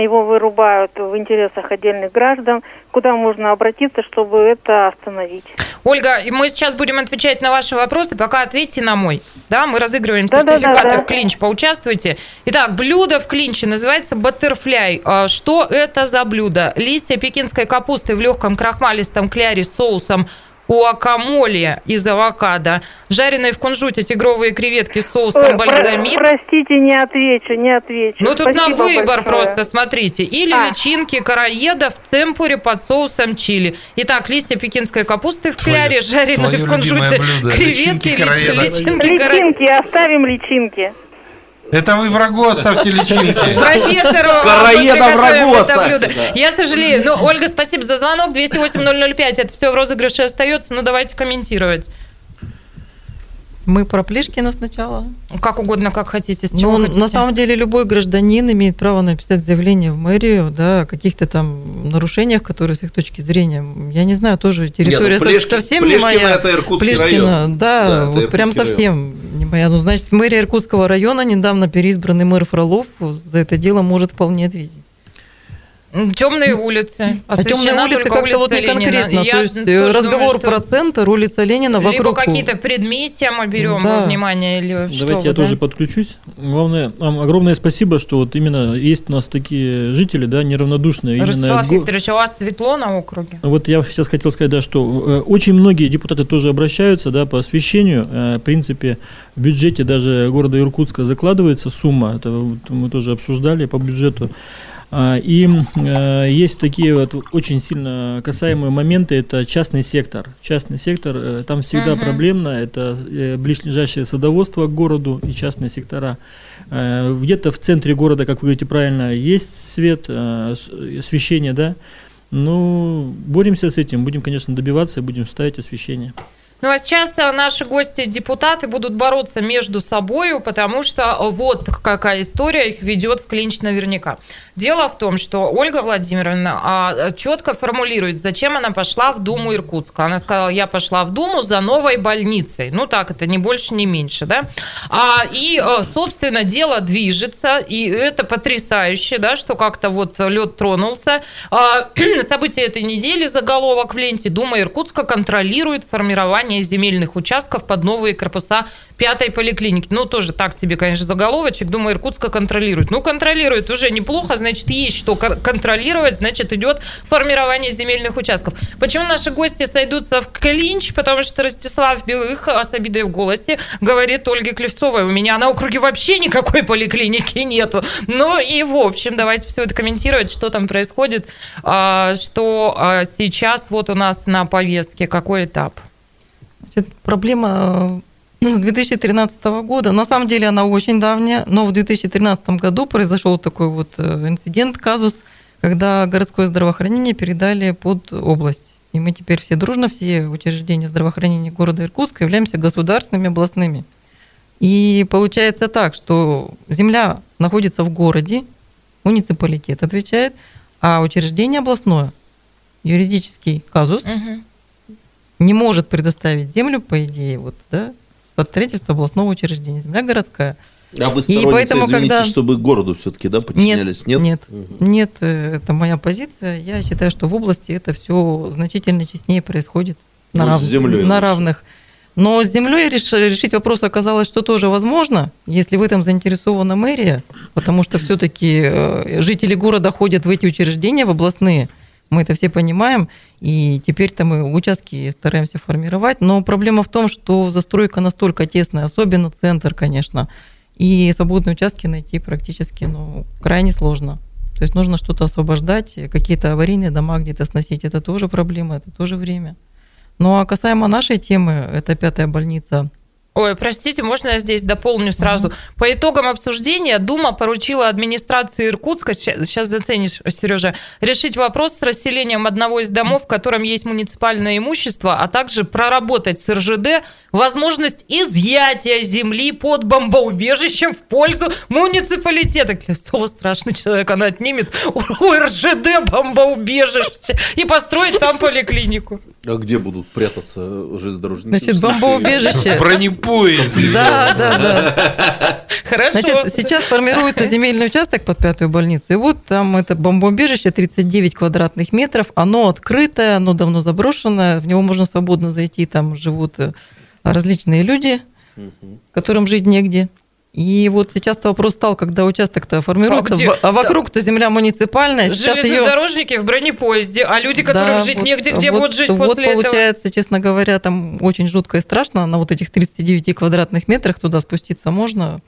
его вырубают в интересах отдельных граждан, куда можно обратиться, чтобы это остановить. Ольга, мы сейчас будем отвечать на ваши вопросы, пока ответьте на мой. Да, мы разыгрываем да, сертификаты да, да, да. в клинч, поучаствуйте. Итак, блюдо в клинче называется баттерфляй. А, что это за блюдо? Листья пекинской капусты в легком крахмалистом кляре с соусом уакамоле из авокадо, жареные в кунжуте тигровые креветки с соусом бальзамик. Простите, не отвечу, не отвечу. Ну тут Спасибо на выбор большое. просто, смотрите. Или а. личинки караеда в темпуре под соусом чили. Итак, листья пекинской капусты в кляре, жареные в кунжуте креветки, личинки, личинки, личинки, оставим личинки. Это вы врагу оставьте личинки. [laughs] Профессору. Короеда врагу оставьте. Я сожалею. Ну, Ольга, спасибо за звонок. 208-005. Это все в розыгрыше остается. Ну, давайте комментировать. Мы про Плишкина сначала. Как угодно, как хотите. С чего ну, хотите. На самом деле любой гражданин имеет право написать заявление в мэрию да, о каких-то там нарушениях, которые с их точки зрения, я не знаю, тоже территория Нет, ну, Плешки, совсем Плешкина не моя. это Иркутский Плешкина, район. Да, да вот прям совсем не моя. Ну, значит, мэрия Иркутского района, недавно переизбранный мэр Фролов за это дело может вполне ответить. Темные улицы. А темные улицы как-то вот не конкретно. Я то есть разговор думаю, про центр, улица Ленина вокруг. Либо какие-то предместья мы берем да. во внимание или Давайте что я да? тоже подключусь. Главное, вам огромное спасибо, что вот именно есть у нас такие жители, да, неравнодушные. Ростислав именно... Викторович, у вас светло на округе? Вот я сейчас хотел сказать, да, что э, очень многие депутаты тоже обращаются, да, по освещению. Э, в принципе, в бюджете даже города Иркутска закладывается сумма, это мы тоже обсуждали по бюджету А, И э, есть такие вот очень сильно касаемые моменты, это частный сектор. Частный сектор, э, там всегда Мгм. проблемно, это э, ближайшее садоводство к городу и частные сектора. Где-то в центре города, как вы говорите правильно, есть свет, освещение, да? Ну, боремся с этим, будем, конечно, добиваться и будем ставить освещение. Ну а сейчас наши гости, депутаты, будут бороться между собой, потому что вот какая история их ведет в клинч наверняка. Дело в том, что Ольга Владимировна а, четко формулирует, зачем она пошла в Думу Иркутска. Она сказала, я пошла в Думу за новой больницей. Ну так, это не больше, не меньше, да? А, и, э, собственно, дело движется, и это потрясающе, да, что как-то вот лед тронулся. А, [clears throat] События этой недели, заголовок в ленте, Дума Иркутска контролирует формирование земельных участков под новые корпуса пятой поликлиники. Ну, тоже так себе, конечно, заголовочек. Дума Иркутска контролирует. Ну, контролирует уже неплохо, значит, есть что кон- контролировать, значит, идет формирование земельных участков. Почему наши гости сойдутся в клинч? Потому что Ростислав Белых с обидой в голосе говорит Ольге Клевцовой, у меня на округе вообще никакой поликлиники нету. Ну и в общем, давайте все это комментировать, что там происходит, а, что а, сейчас вот у нас на повестке, какой этап. Значит, проблема э, с 2013 года, на самом деле она очень давняя, но в 2013 году произошел такой вот э, инцидент, казус, когда городское здравоохранение передали под область. И мы теперь все дружно, все учреждения здравоохранения города Иркутска являемся государственными, областными. И получается так, что земля находится в городе, муниципалитет отвечает, а учреждение областное, юридический казус, не может предоставить землю, по идее, вот, да, под строительство областного учреждения. Земля городская. А вы И сторонница, поэтому, извините, когда- чтобы городу все-таки, да, подчинялись? Нет? Нет, нет, э, это моя позиция. Я считаю, что в области это все значительно честнее происходит на, Ну, рав- землей на равных. Но с землей реш- решить вопрос оказалось, что тоже возможно, если в этом заинтересована мэрия, потому что все-таки жители города ходят в эти учреждения, в областные. Мы это все понимаем, и теперь-то мы участки стараемся формировать. Но проблема в том, что застройка настолько тесная, особенно центр, конечно, и свободные участки найти практически ну, крайне сложно. То есть нужно что-то освобождать, какие-то аварийные дома где-то сносить. Это тоже проблема, это тоже время. Ну а касаемо нашей темы, это пятая больница. Ой, простите, можно я здесь дополню сразу? По итогам обсуждения Дума поручила администрации Иркутска, сейчас заценишь, Сережа, решить вопрос с расселением одного из домов, в котором есть муниципальное имущество, а также проработать с РЖД возможность изъятия земли под бомбоубежищем в пользу муниципалитета. Клевцова страшный человек, она отнимет у РЖД бомбоубежище и построит там поликлинику. А где будут прятаться железнодорожники? Значит, бомбоубежище. В бронепоезде. Да, да, да. Хорошо. Значит, сейчас формируется земельный участок под пятую больницу, и вот там это бомбоубежище 39 квадратных метров, оно открытое, оно давно заброшенное, в него можно свободно зайти, там живут э, различные люди, которым жить негде. И вот сейчас-то вопрос стал, когда участок-то формируется, А где? а вокруг-то земля муниципальная, сейчас ее... Железнодорожники в бронепоезде, а люди, которым Да, жить вот- негде, где вот- будут жить вот после этого? получается, честно говоря, там очень жутко и страшно. На вот этих 39 квадратных метрах туда спуститься можно.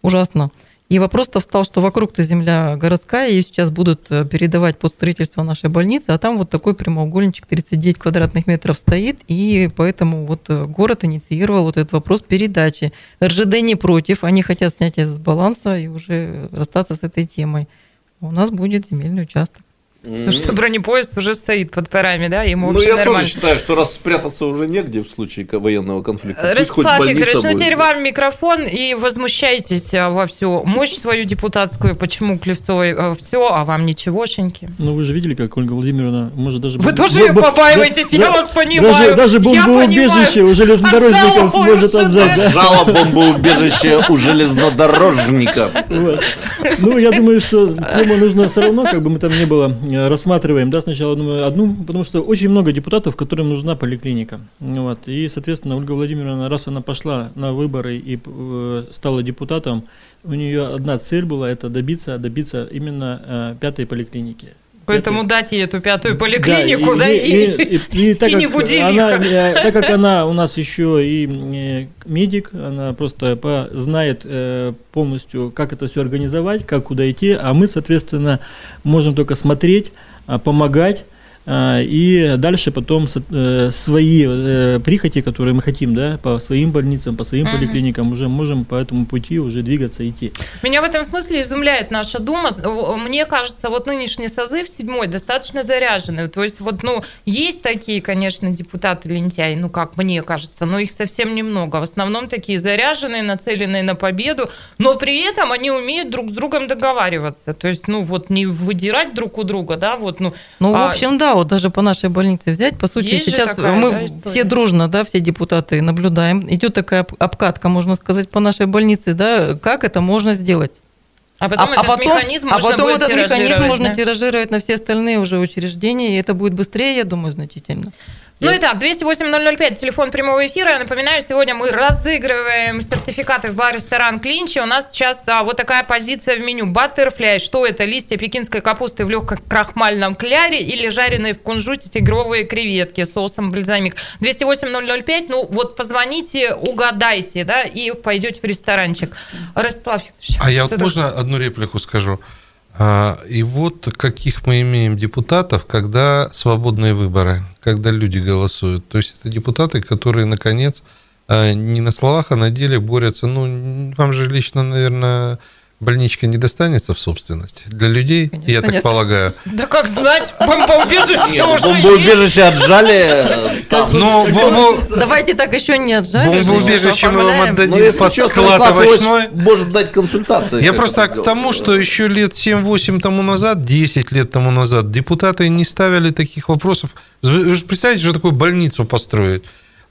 Ужасно. И вопрос-то встал, что вокруг-то земля городская, ее сейчас будут э, передавать под строительство нашей больницы, а там вот такой прямоугольничек 39 квадратных метров стоит, и поэтому вот э, город инициировал вот этот вопрос передачи. РЖД не против, они хотят снять это с баланса и уже расстаться с этой темой. У нас будет земельный участок. Потому что бронепоезд уже стоит под парами, да, ему Ну, вообще я нормально. тоже считаю, что раз спрятаться уже негде в случае военного конфликта, пусть хоть Викторович, ну теперь вам микрофон и возмущайтесь а, во всю мощь свою депутатскую, почему Клевцовой все, а вам ничегошеньки. Ну, вы же видели, как Ольга Владимировна, может, даже... Вы тоже бо- побаиваетесь, я вас понимаю. Даже, даже бомбоубежище у железнодорожников может отжать. да. Жало бомбоубежище у железнодорожников. Ну, я думаю, что тему нужно все равно, как бы мы там не было, э, рассматриваем, да, сначала, думаю, одну, потому что очень много депутатов, которым нужна поликлиника. Вот. И, соответственно, Ольга Владимировна, раз она пошла на выборы и э, стала депутатом, у нее одна цель была, это добиться, добиться именно э, пятой поликлиники. Поэтому дать ей эту пятую поликлинику, да, и, и, и, и, и [laughs] так и не буди она, э, так как [laughs] она у нас еще и э, медик, она просто по- знает э, полностью, как это все организовать, как куда идти, а мы, соответственно, можем только смотреть, а, помогать. А, И дальше потом э, свои э, прихоти, которые мы хотим, да, по своим больницам, по своим поликлиникам, уже можем по этому пути уже двигаться, идти. Меня в этом смысле изумляет наша Дума. Мне кажется, вот нынешний созыв, седьмой, достаточно заряженный. То есть вот, ну, есть такие, конечно, депутаты-лентяи, ну, как мне кажется, но их совсем немного. В основном такие заряженные, нацеленные на победу, но при этом они умеют друг с другом договариваться. То есть, ну, вот не выдирать друг у друга, да, вот, ну... Ну, в а- общем, да, вот даже по нашей больнице взять, по сути, Есть сейчас такая, мы да, история? все дружно, да, все депутаты наблюдаем, идет такая об- обкатка, можно сказать, по нашей больнице, да, как это можно сделать. А потом этот механизм а можно потом будет этот механизм тиражировать, можно да? тиражировать на все остальные уже учреждения, и это будет быстрее, я думаю, значительно. Ну и так, 208-005, телефон прямого эфира. Я напоминаю, сегодня мы разыгрываем сертификаты в бар-ресторан Клинчи. У нас сейчас а, вот такая позиция в меню. Баттерфляй. Что это? Листья пекинской капусты в легком крахмальном кляре или жареные в кунжуте тигровые креветки соусом бальзамик. 208-005, ну вот позвоните, угадайте, да, и пойдете в ресторанчик. Ростислав Викторович, А я вот можно одну реплику скажу? А, и вот каких мы имеем депутатов, когда свободные выборы, когда люди голосуют. То есть это депутаты, которые, наконец, а, не на словах, а на деле борются. Ну, вам же лично, наверное, больничка не достанется в собственность для людей, я так Конечно. полагаю. Да как знать, бомбоубежище Нет, уже бомбоубежище отжали. Там. Но бомбо- Давайте так еще не отжали. Бомбоубежище мы вам отдадим Ну, под склад овощной. может дать консультации. Я просто к тому, что еще лет 7-8 тому назад, 10 лет тому назад, депутаты не ставили таких вопросов. Вы вы же представляете, что такое больницу построить?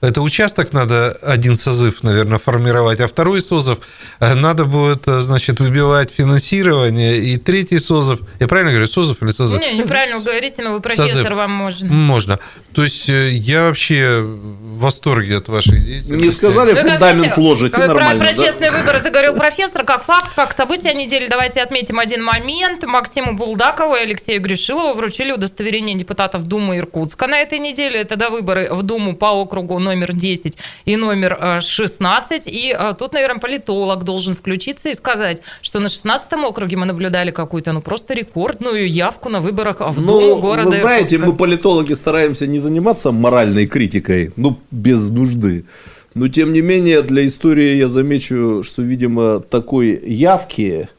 Это участок надо один созыв, наверное, формировать, а второй созыв э, надо будет, э, значит, выбивать финансирование, и третий созыв. Я правильно говорю, созыв или созыв? Не, неправильно вы говорите, но вы профессор, Созыв. вам можно. Можно. То есть э, я вообще в восторге от вашей деятельности. Не сказали, Ну, фундамент ложите, про, нормально. про да? честные выборы заговорил профессор, как факт, как события недели. Давайте отметим один момент. Максиму Булдакову и Алексею Гришилову вручили удостоверение депутатов Думы Иркутска на этой неделе. Это до выборы в Думу по округу номер 10 и номер э, 16. И э, тут, наверное, политолог должен включиться и сказать, что на 16 округе мы наблюдали какую-то, ну, просто рекордную явку на выборах в Думу Ну, города вы знаете, Иркутска. мы, политологи, стараемся не заниматься моральной критикой, ну, без нужды. Но, тем не менее, для истории я замечу, что, видимо, такой явки,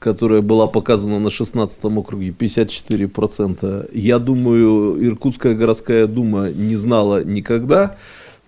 которая была показана на 16 округе, 54%, я думаю, Иркутская городская дума не знала никогда.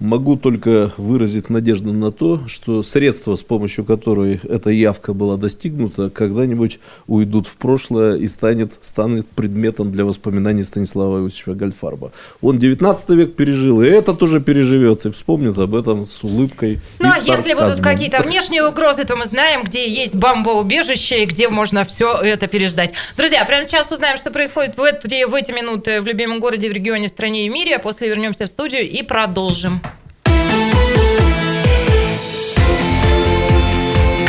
Могу только выразить надежду на то, что средства, с помощью которой эта явка была достигнута, когда-нибудь уйдут в прошлое и станет, станет предметом для воспоминаний Станислава Иосифа Гальфарба. Он 19 век пережил, и это тоже переживет, и вспомнит об этом с улыбкой Ну, и а если будут какие-то внешние угрозы, то мы знаем, где есть бомбоубежище и где можно все это переждать. Друзья, прямо сейчас узнаем, что происходит в эти, в эти минуты в любимом городе, в регионе, в стране и в мире. А после вернемся в студию и продолжим.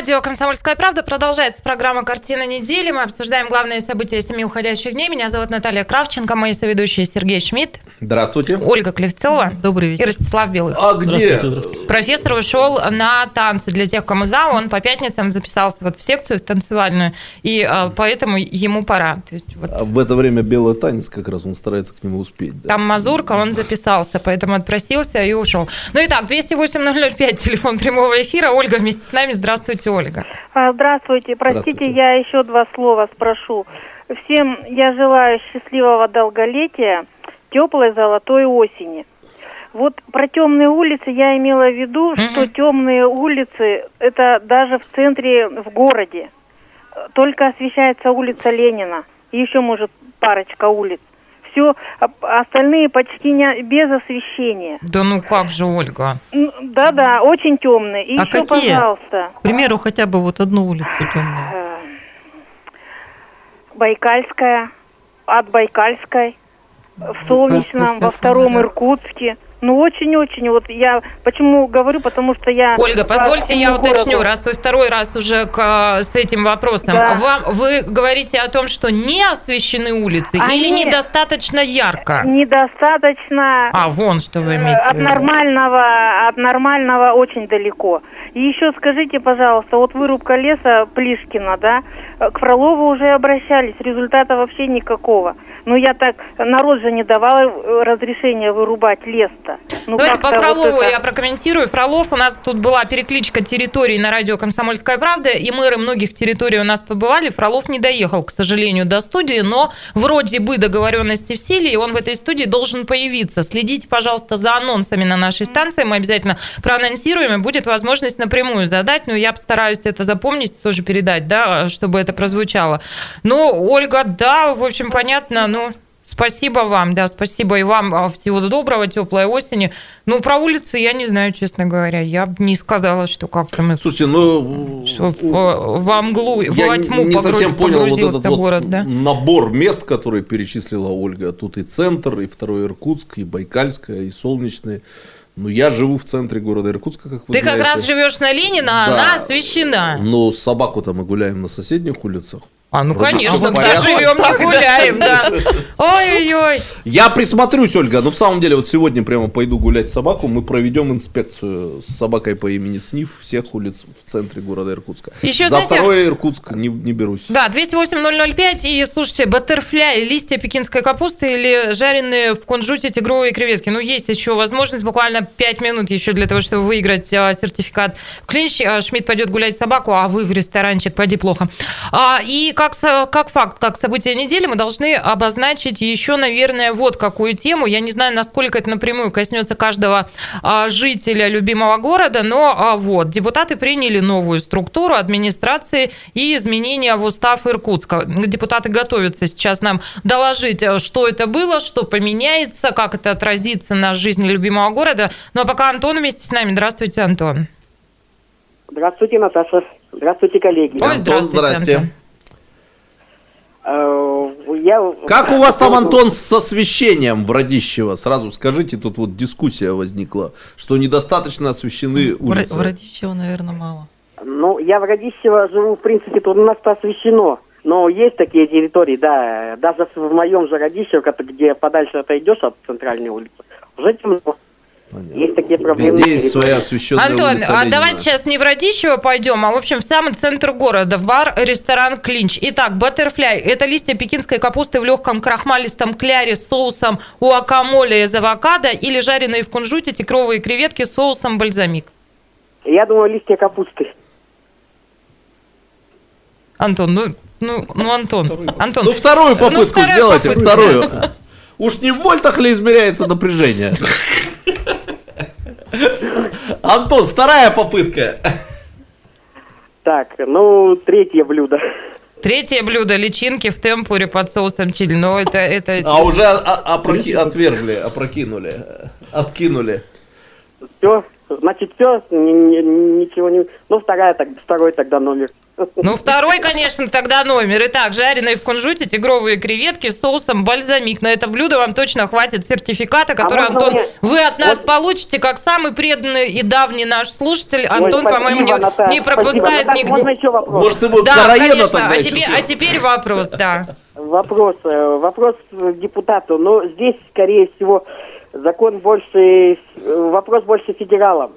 Радио «Комсомольская правда» продолжается программа «Картина недели». Мы обсуждаем главные события семи уходящих дней. Меня зовут Наталья Кравченко, мои соведущие Сергей Шмидт, Здравствуйте. Ольга Клевцова Добрый вечер. и Ростислав Белых. А где? Профессор ушел на танцы для тех, кому за. Он по пятницам записался вот в секцию в танцевальную, и э, поэтому ему пора. То есть вот А в это время белый танец как раз, он старается к нему успеть. да. там мазурка, он записался, поэтому отпросился и ушел. Ну и так, 208-005, телефон прямого эфира. Ольга вместе с нами. Здравствуйте, Ольга. А, Здравствуйте, простите, Здравствуйте. я еще два слова спрошу. Всем я желаю счастливого долголетия, теплой золотой осени. Вот про темные улицы я имела в виду, что темные улицы это даже в центре, в городе. Только освещается улица Ленина и еще может парочка улиц. Все остальные почти не без освещения. Да ну как же, Ольга? Да-да, очень темные. И А еще, какие? пожалуйста, К примеру, хотя бы вот одну улицу темную. э, Байкальская, от Байкальской, в Солнечном, во втором Иркутске. Ну, очень-очень. Вот я почему говорю, потому что я... Ольга, позвольте я всему уточню, городу. раз вы второй раз уже к, с этим вопросом. Да. Вам, вы говорите о том, что не освещены улицы или Они- недостаточно ярко? Недостаточно А, вон что вы э, имеете от нормального, от нормального очень далеко. И еще скажите, пожалуйста, вот вырубка леса Плишкина, да, э, к Фролову уже обращались, результата вообще никакого. Ну, я так, народ же не давал э, разрешения вырубать лес-то. Ну, Давайте по как-то вот Фролову это- я прокомментирую. Фролов, у нас тут была перекличка территорий на радио «Комсомольская правда», и мэры многих территорий у нас побывали. Фролов не доехал, к сожалению, до студии, но вроде бы договоренности в силе, и он в этой студии должен появиться. Следите, пожалуйста, за анонсами на нашей станции, мы обязательно проанонсируем, и будет возможность напрямую задать, но я постараюсь это запомнить, тоже передать, да, чтобы это прозвучало. Ну, Ольга, да, в общем, понятно, ну... Спасибо вам, да, спасибо и вам. а, Всего доброго, теплой осени. Ну, про улицы я не знаю, честно говоря. Я бы не сказала, что как-то мы... Слушайте, ну... Что в, во мглу, Я во тьму не погру- совсем понял вот этот вот город, да? набор мест, которые перечислила Ольга. Тут и центр, и второй Иркутск, и Байкальская, и Солнечный. Ну, я живу в центре города Иркутска, как вы Ты как знаете. раз живешь на Ленина, а Да. она освещена. Но собаку-то мы гуляем на соседних улицах. А, ну, Вроде конечно, куда порядке. живем, не гуляем, да. Ой-ой-ой. Я присмотрюсь, Ольга. Ну, в самом деле, вот сегодня прямо пойду гулять собаку. Мы проведем инспекцию с собакой по имени Сниф всех улиц в центре города Иркутска. Еще, За знаете- второй Иркутск не, не берусь. Да, 208-005. И слушайте, баттерфляй, листья пекинской капусты или жареные в кунжуте тигровые креветки. Ну, есть еще возможность, буквально 5 минут еще для того, чтобы выиграть а, сертификат в клинч. А, Шмидт пойдет гулять собаку, а вы в ресторанчик, пойди плохо. А, и как, как факт, как событие недели, мы должны обозначить еще, наверное, вот какую тему. Я не знаю, насколько это напрямую коснется каждого а, жителя любимого города, но а, вот, депутаты приняли новую структуру администрации и изменения в устав Иркутска. Депутаты готовятся сейчас нам доложить, э, что это было, что поменяется, как это отразится на жизни любимого города. Ну а пока Антон вместе с нами. Здравствуйте, Антон. Здравствуйте, Наташа. Здравствуйте, коллеги. Ой, здравствуйте, здрасте. Антон. Э, Я... Как у вас там, Антон, с освещением в Радищево? Сразу скажите, тут вот дискуссия возникла, что недостаточно освещены улицы. в Радищево, наверное, мало. Ну, я в Радищево живу, в принципе, тут у нас освещено. Но есть такие территории, да, даже в моем же Радищево, где подальше отойдешь от центральной улицы, уже темно. Есть такие проблемы. Везде есть своя освещенная Антон, улица а давайте сейчас не в Радищево пойдем, а в общем в самый центр города, в бар, ресторан Клинч. Итак, баттерфляй – это листья пекинской капусты в легком крахмалистом кляре с соусом уакамоле из авокадо или жареные в кунжуте тикровые креветки с соусом бальзамик. Я думаю, листья капусты. Антон, ну, ну, ну Антон, Антон. Ну, вторую Ну, попытку вторая сделайте, попытка. вторую. [laughs] Уж не в вольтах ли измеряется напряжение? [laughs] [laughs] Антон, вторая попытка. Так, ну, третье блюдо. Третье блюдо – личинки в темпуре под соусом чили. Ну, это... это... А уже опроки- отвергли, опрокинули, откинули. Все, значит, все, ничего не... Ну, вторая, так, второй тогда номер. Ну, второй, конечно, тогда номер. Итак, жареные в кунжуте тигровые креветки с соусом бальзамик. На это блюдо вам точно хватит сертификата, который, можно Антон, мне- вы от нас Вот- получите, как самый преданный и давний наш слушатель. Антон, спасибо, по-моему, не, не пропускает спасибо. Наташа, нигде. можно еще вопрос? Может, ему Да, конечно. тогда А съесть? а теперь вопрос, да. Вопрос, э, вопрос к депутату. Но здесь, скорее всего, закон больше, э, вопрос больше федералам.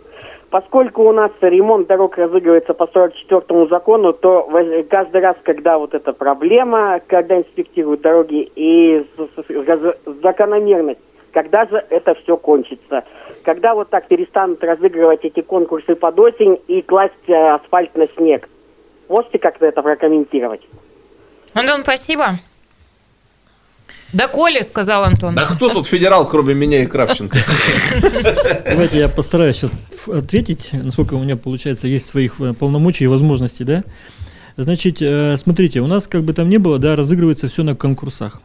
Поскольку у нас ремонт дорог разыгрывается по 44 закону, то каждый раз, когда вот эта проблема, когда инспектируют дороги и закономерность, когда же это все кончится? Когда вот так перестанут разыгрывать эти конкурсы под осень и класть э, асфальт на снег? Можете как-то это прокомментировать? Антон, спасибо. Да, Коля, сказал Антон. Да кто тут федерал, кроме меня и Кравченко? Давайте я постараюсь сейчас ответить, насколько у меня получается есть своих э, полномочий и возможностей, да. Значит, э, смотрите, у нас как бы там ни было, да, разыгрывается все на конкурсах.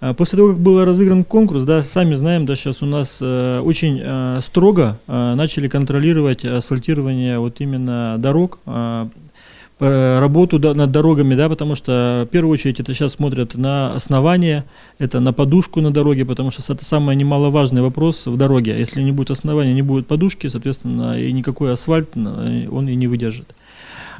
А После того, как был разыгран конкурс, да, сами знаем, да, сейчас у нас э, очень э, строго э, начали контролировать асфальтирование вот именно дорог, э, работу да, над дорогами, да, потому что в первую очередь это сейчас смотрят на основание, это на подушку на дороге, потому что это самый немаловажный вопрос в дороге. Если не будет основания, не будет подушки, соответственно, и никакой асфальт э, он и не выдержит.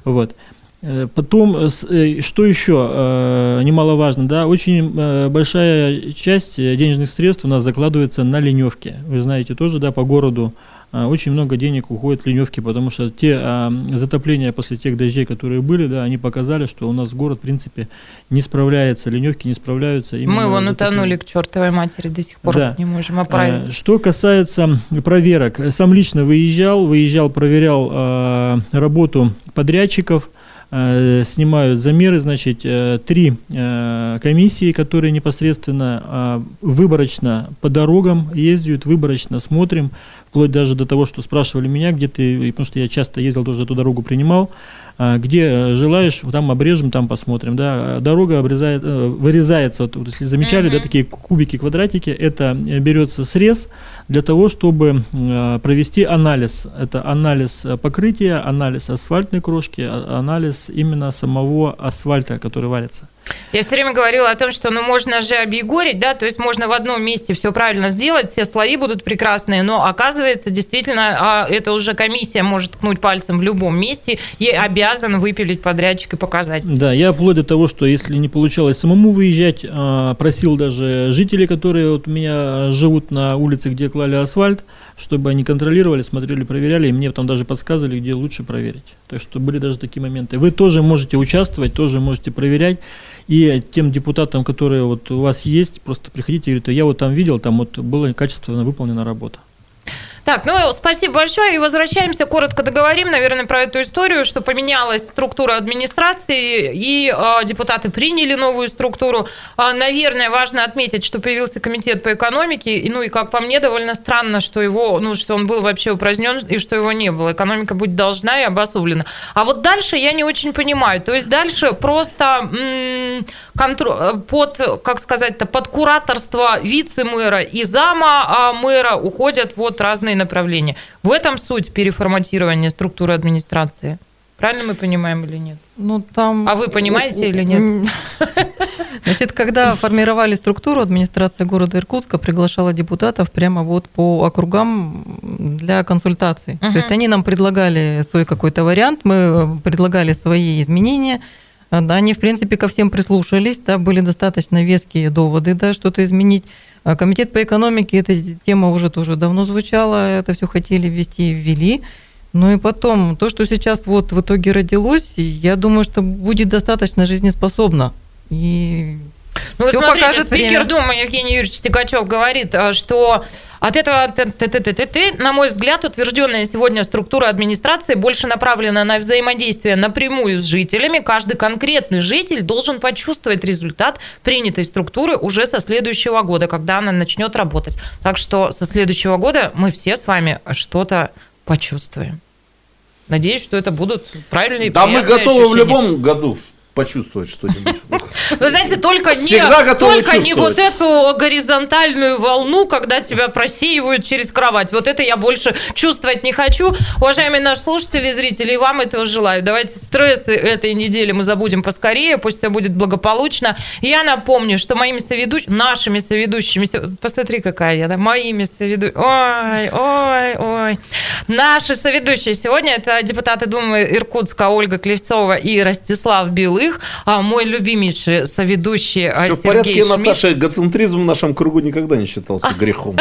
Вот. Э, Потом, э, э, что еще э, немаловажно, да, очень э, большая часть э, денежных средств у нас закладывается на леневки. Вы знаете тоже, да, по городу э, очень много денег уходит в леневки, потому что те э, затопления после тех дождей, которые были, да, они показали, что у нас город, в принципе, не справляется, леневки не справляются. Мы затоплением. утонули к чертовой матери, до сих пор Да. не можем Э, оправить. Что касается проверок, сам лично выезжал, выезжал, проверял э, работу подрядчиков, э, снимают замеры, значит, э, три э, комиссии, которые непосредственно выборочно по дорогам ездят, выборочно смотрим, вплоть даже до того, что спрашивали меня, где ты, потому что я часто ездил, тоже эту дорогу принимал, а, где э, желаешь, там обрежем, там посмотрим, да, А дорога обрезает, э, вырезается, вот, если замечали, да, такие кубики, квадратики, это э, берется срез для того, чтобы провести анализ, это анализ покрытия, анализ асфальтной крошки, а- анализ именно самого асфальта, который варится. Я все время говорила о том, что ну можно же объегорить, да, то есть можно в одном месте все правильно сделать, все слои будут прекрасные, но оказывается, действительно, а, это уже комиссия может ткнуть пальцем в любом месте и обязан выпилить подрядчик и показать. Да, я вплоть до того, что если не получалось самому выезжать, а, просил даже жителей, которые вот у меня живут на улице, где клали асфальт, чтобы они контролировали, смотрели, проверяли, и мне там даже подсказывали, где лучше проверить. Так что были даже такие моменты. Вы тоже можете участвовать, тоже можете проверять. И тем депутатам, которые вот у вас есть, просто приходите и говорите, я вот там видел, там вот была качественно выполнена работа. Так, ну спасибо большое и возвращаемся, коротко договорим, наверное, про эту историю, что поменялась структура администрации и э, депутаты приняли новую структуру. А, наверное, важно отметить, что появился комитет по экономике, и, ну и как по мне довольно странно, что его, ну что он был вообще упразднен и что его не было. Экономика быть должна и обособлена. А вот дальше я не очень понимаю. То есть дальше просто м, контро- под, как сказать-то, под кураторство вице-мэра и зама а, мэра уходят вот разные направления. В этом суть переформатирования структуры администрации. Правильно мы понимаем или нет? Ну, там... А вы понимаете или нет? [laughs] Значит, когда формировали структуру, администрация города Иркутска приглашала депутатов прямо вот по округам для консультаций. Мгм. То есть они нам предлагали свой какой-то вариант, мы предлагали свои изменения. А, Да, они, в принципе, ко всем прислушались, да, были достаточно веские доводы, да, что-то изменить. А Комитет по экономике, эта тема уже тоже давно звучала, это все хотели ввести, ввели. Ну и потом, то, что сейчас вот в итоге родилось, я думаю, что будет достаточно жизнеспособно. И Ну, вот все смотрите, покажет спикер время. Думы Евгений Юрьевич Тикачев говорит, а, что от этого, на мой взгляд, утвержденная сегодня структура администрации больше направлена на взаимодействие напрямую с жителями. Каждый конкретный житель должен почувствовать результат принятой структуры уже со следующего года, когда она начнет работать. Так что со следующего года мы все с вами что-то почувствуем. Надеюсь, что это будут правильные Да мы готовы в ощущения. любом году почувствовать что-нибудь. [laughs] Вы знаете, только, не, Всегда готовы только не вот эту горизонтальную волну, когда тебя просеивают через кровать. Вот это я больше чувствовать не хочу. Уважаемые наши слушатели и зрители, и вам этого желаю. Давайте стрессы этой недели мы забудем поскорее, пусть все будет благополучно. Я напомню, что моими соведущими, нашими соведущими, посмотри, какая я, да, моими соведущими, ой, ой, ой. Наши соведущие сегодня это депутаты Думы Иркутска Ольга Клевцова и Ростислав Белых, а мой любимейший соведущий а, Все в Сергей порядке, Шмидт. Наташа. Эгоцентризм в нашем кругу никогда не считался [laughs] грехом.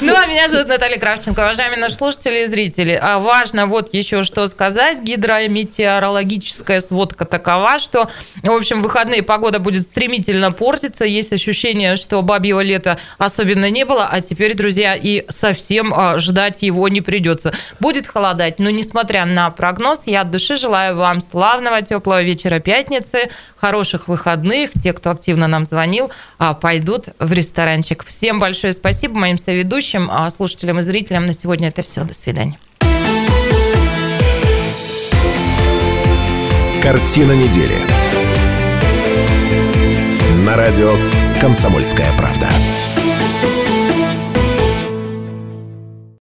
Ну, а меня зовут Наталья Кравченко. Уважаемые наши слушатели и зрители, а важно вот еще что сказать. Гидрометеорологическая сводка такова, что, в общем, в выходные погода будет стремительно портиться. Есть ощущение, что бабьего лета особенно не было, а теперь, друзья, и совсем а, ждать его не придется. Будет холодать, но несмотря на прогноз, я от души желаю вам славного теплого вечера пятницы, хороших выходных. Те, кто активно нам звонил, а, пойдут в ресторанчик. Всем большое спасибо моим соведущим, а, слушателям и зрителям. На сегодня это все. До свидания. Картина недели. На радио «Комсомольская правда».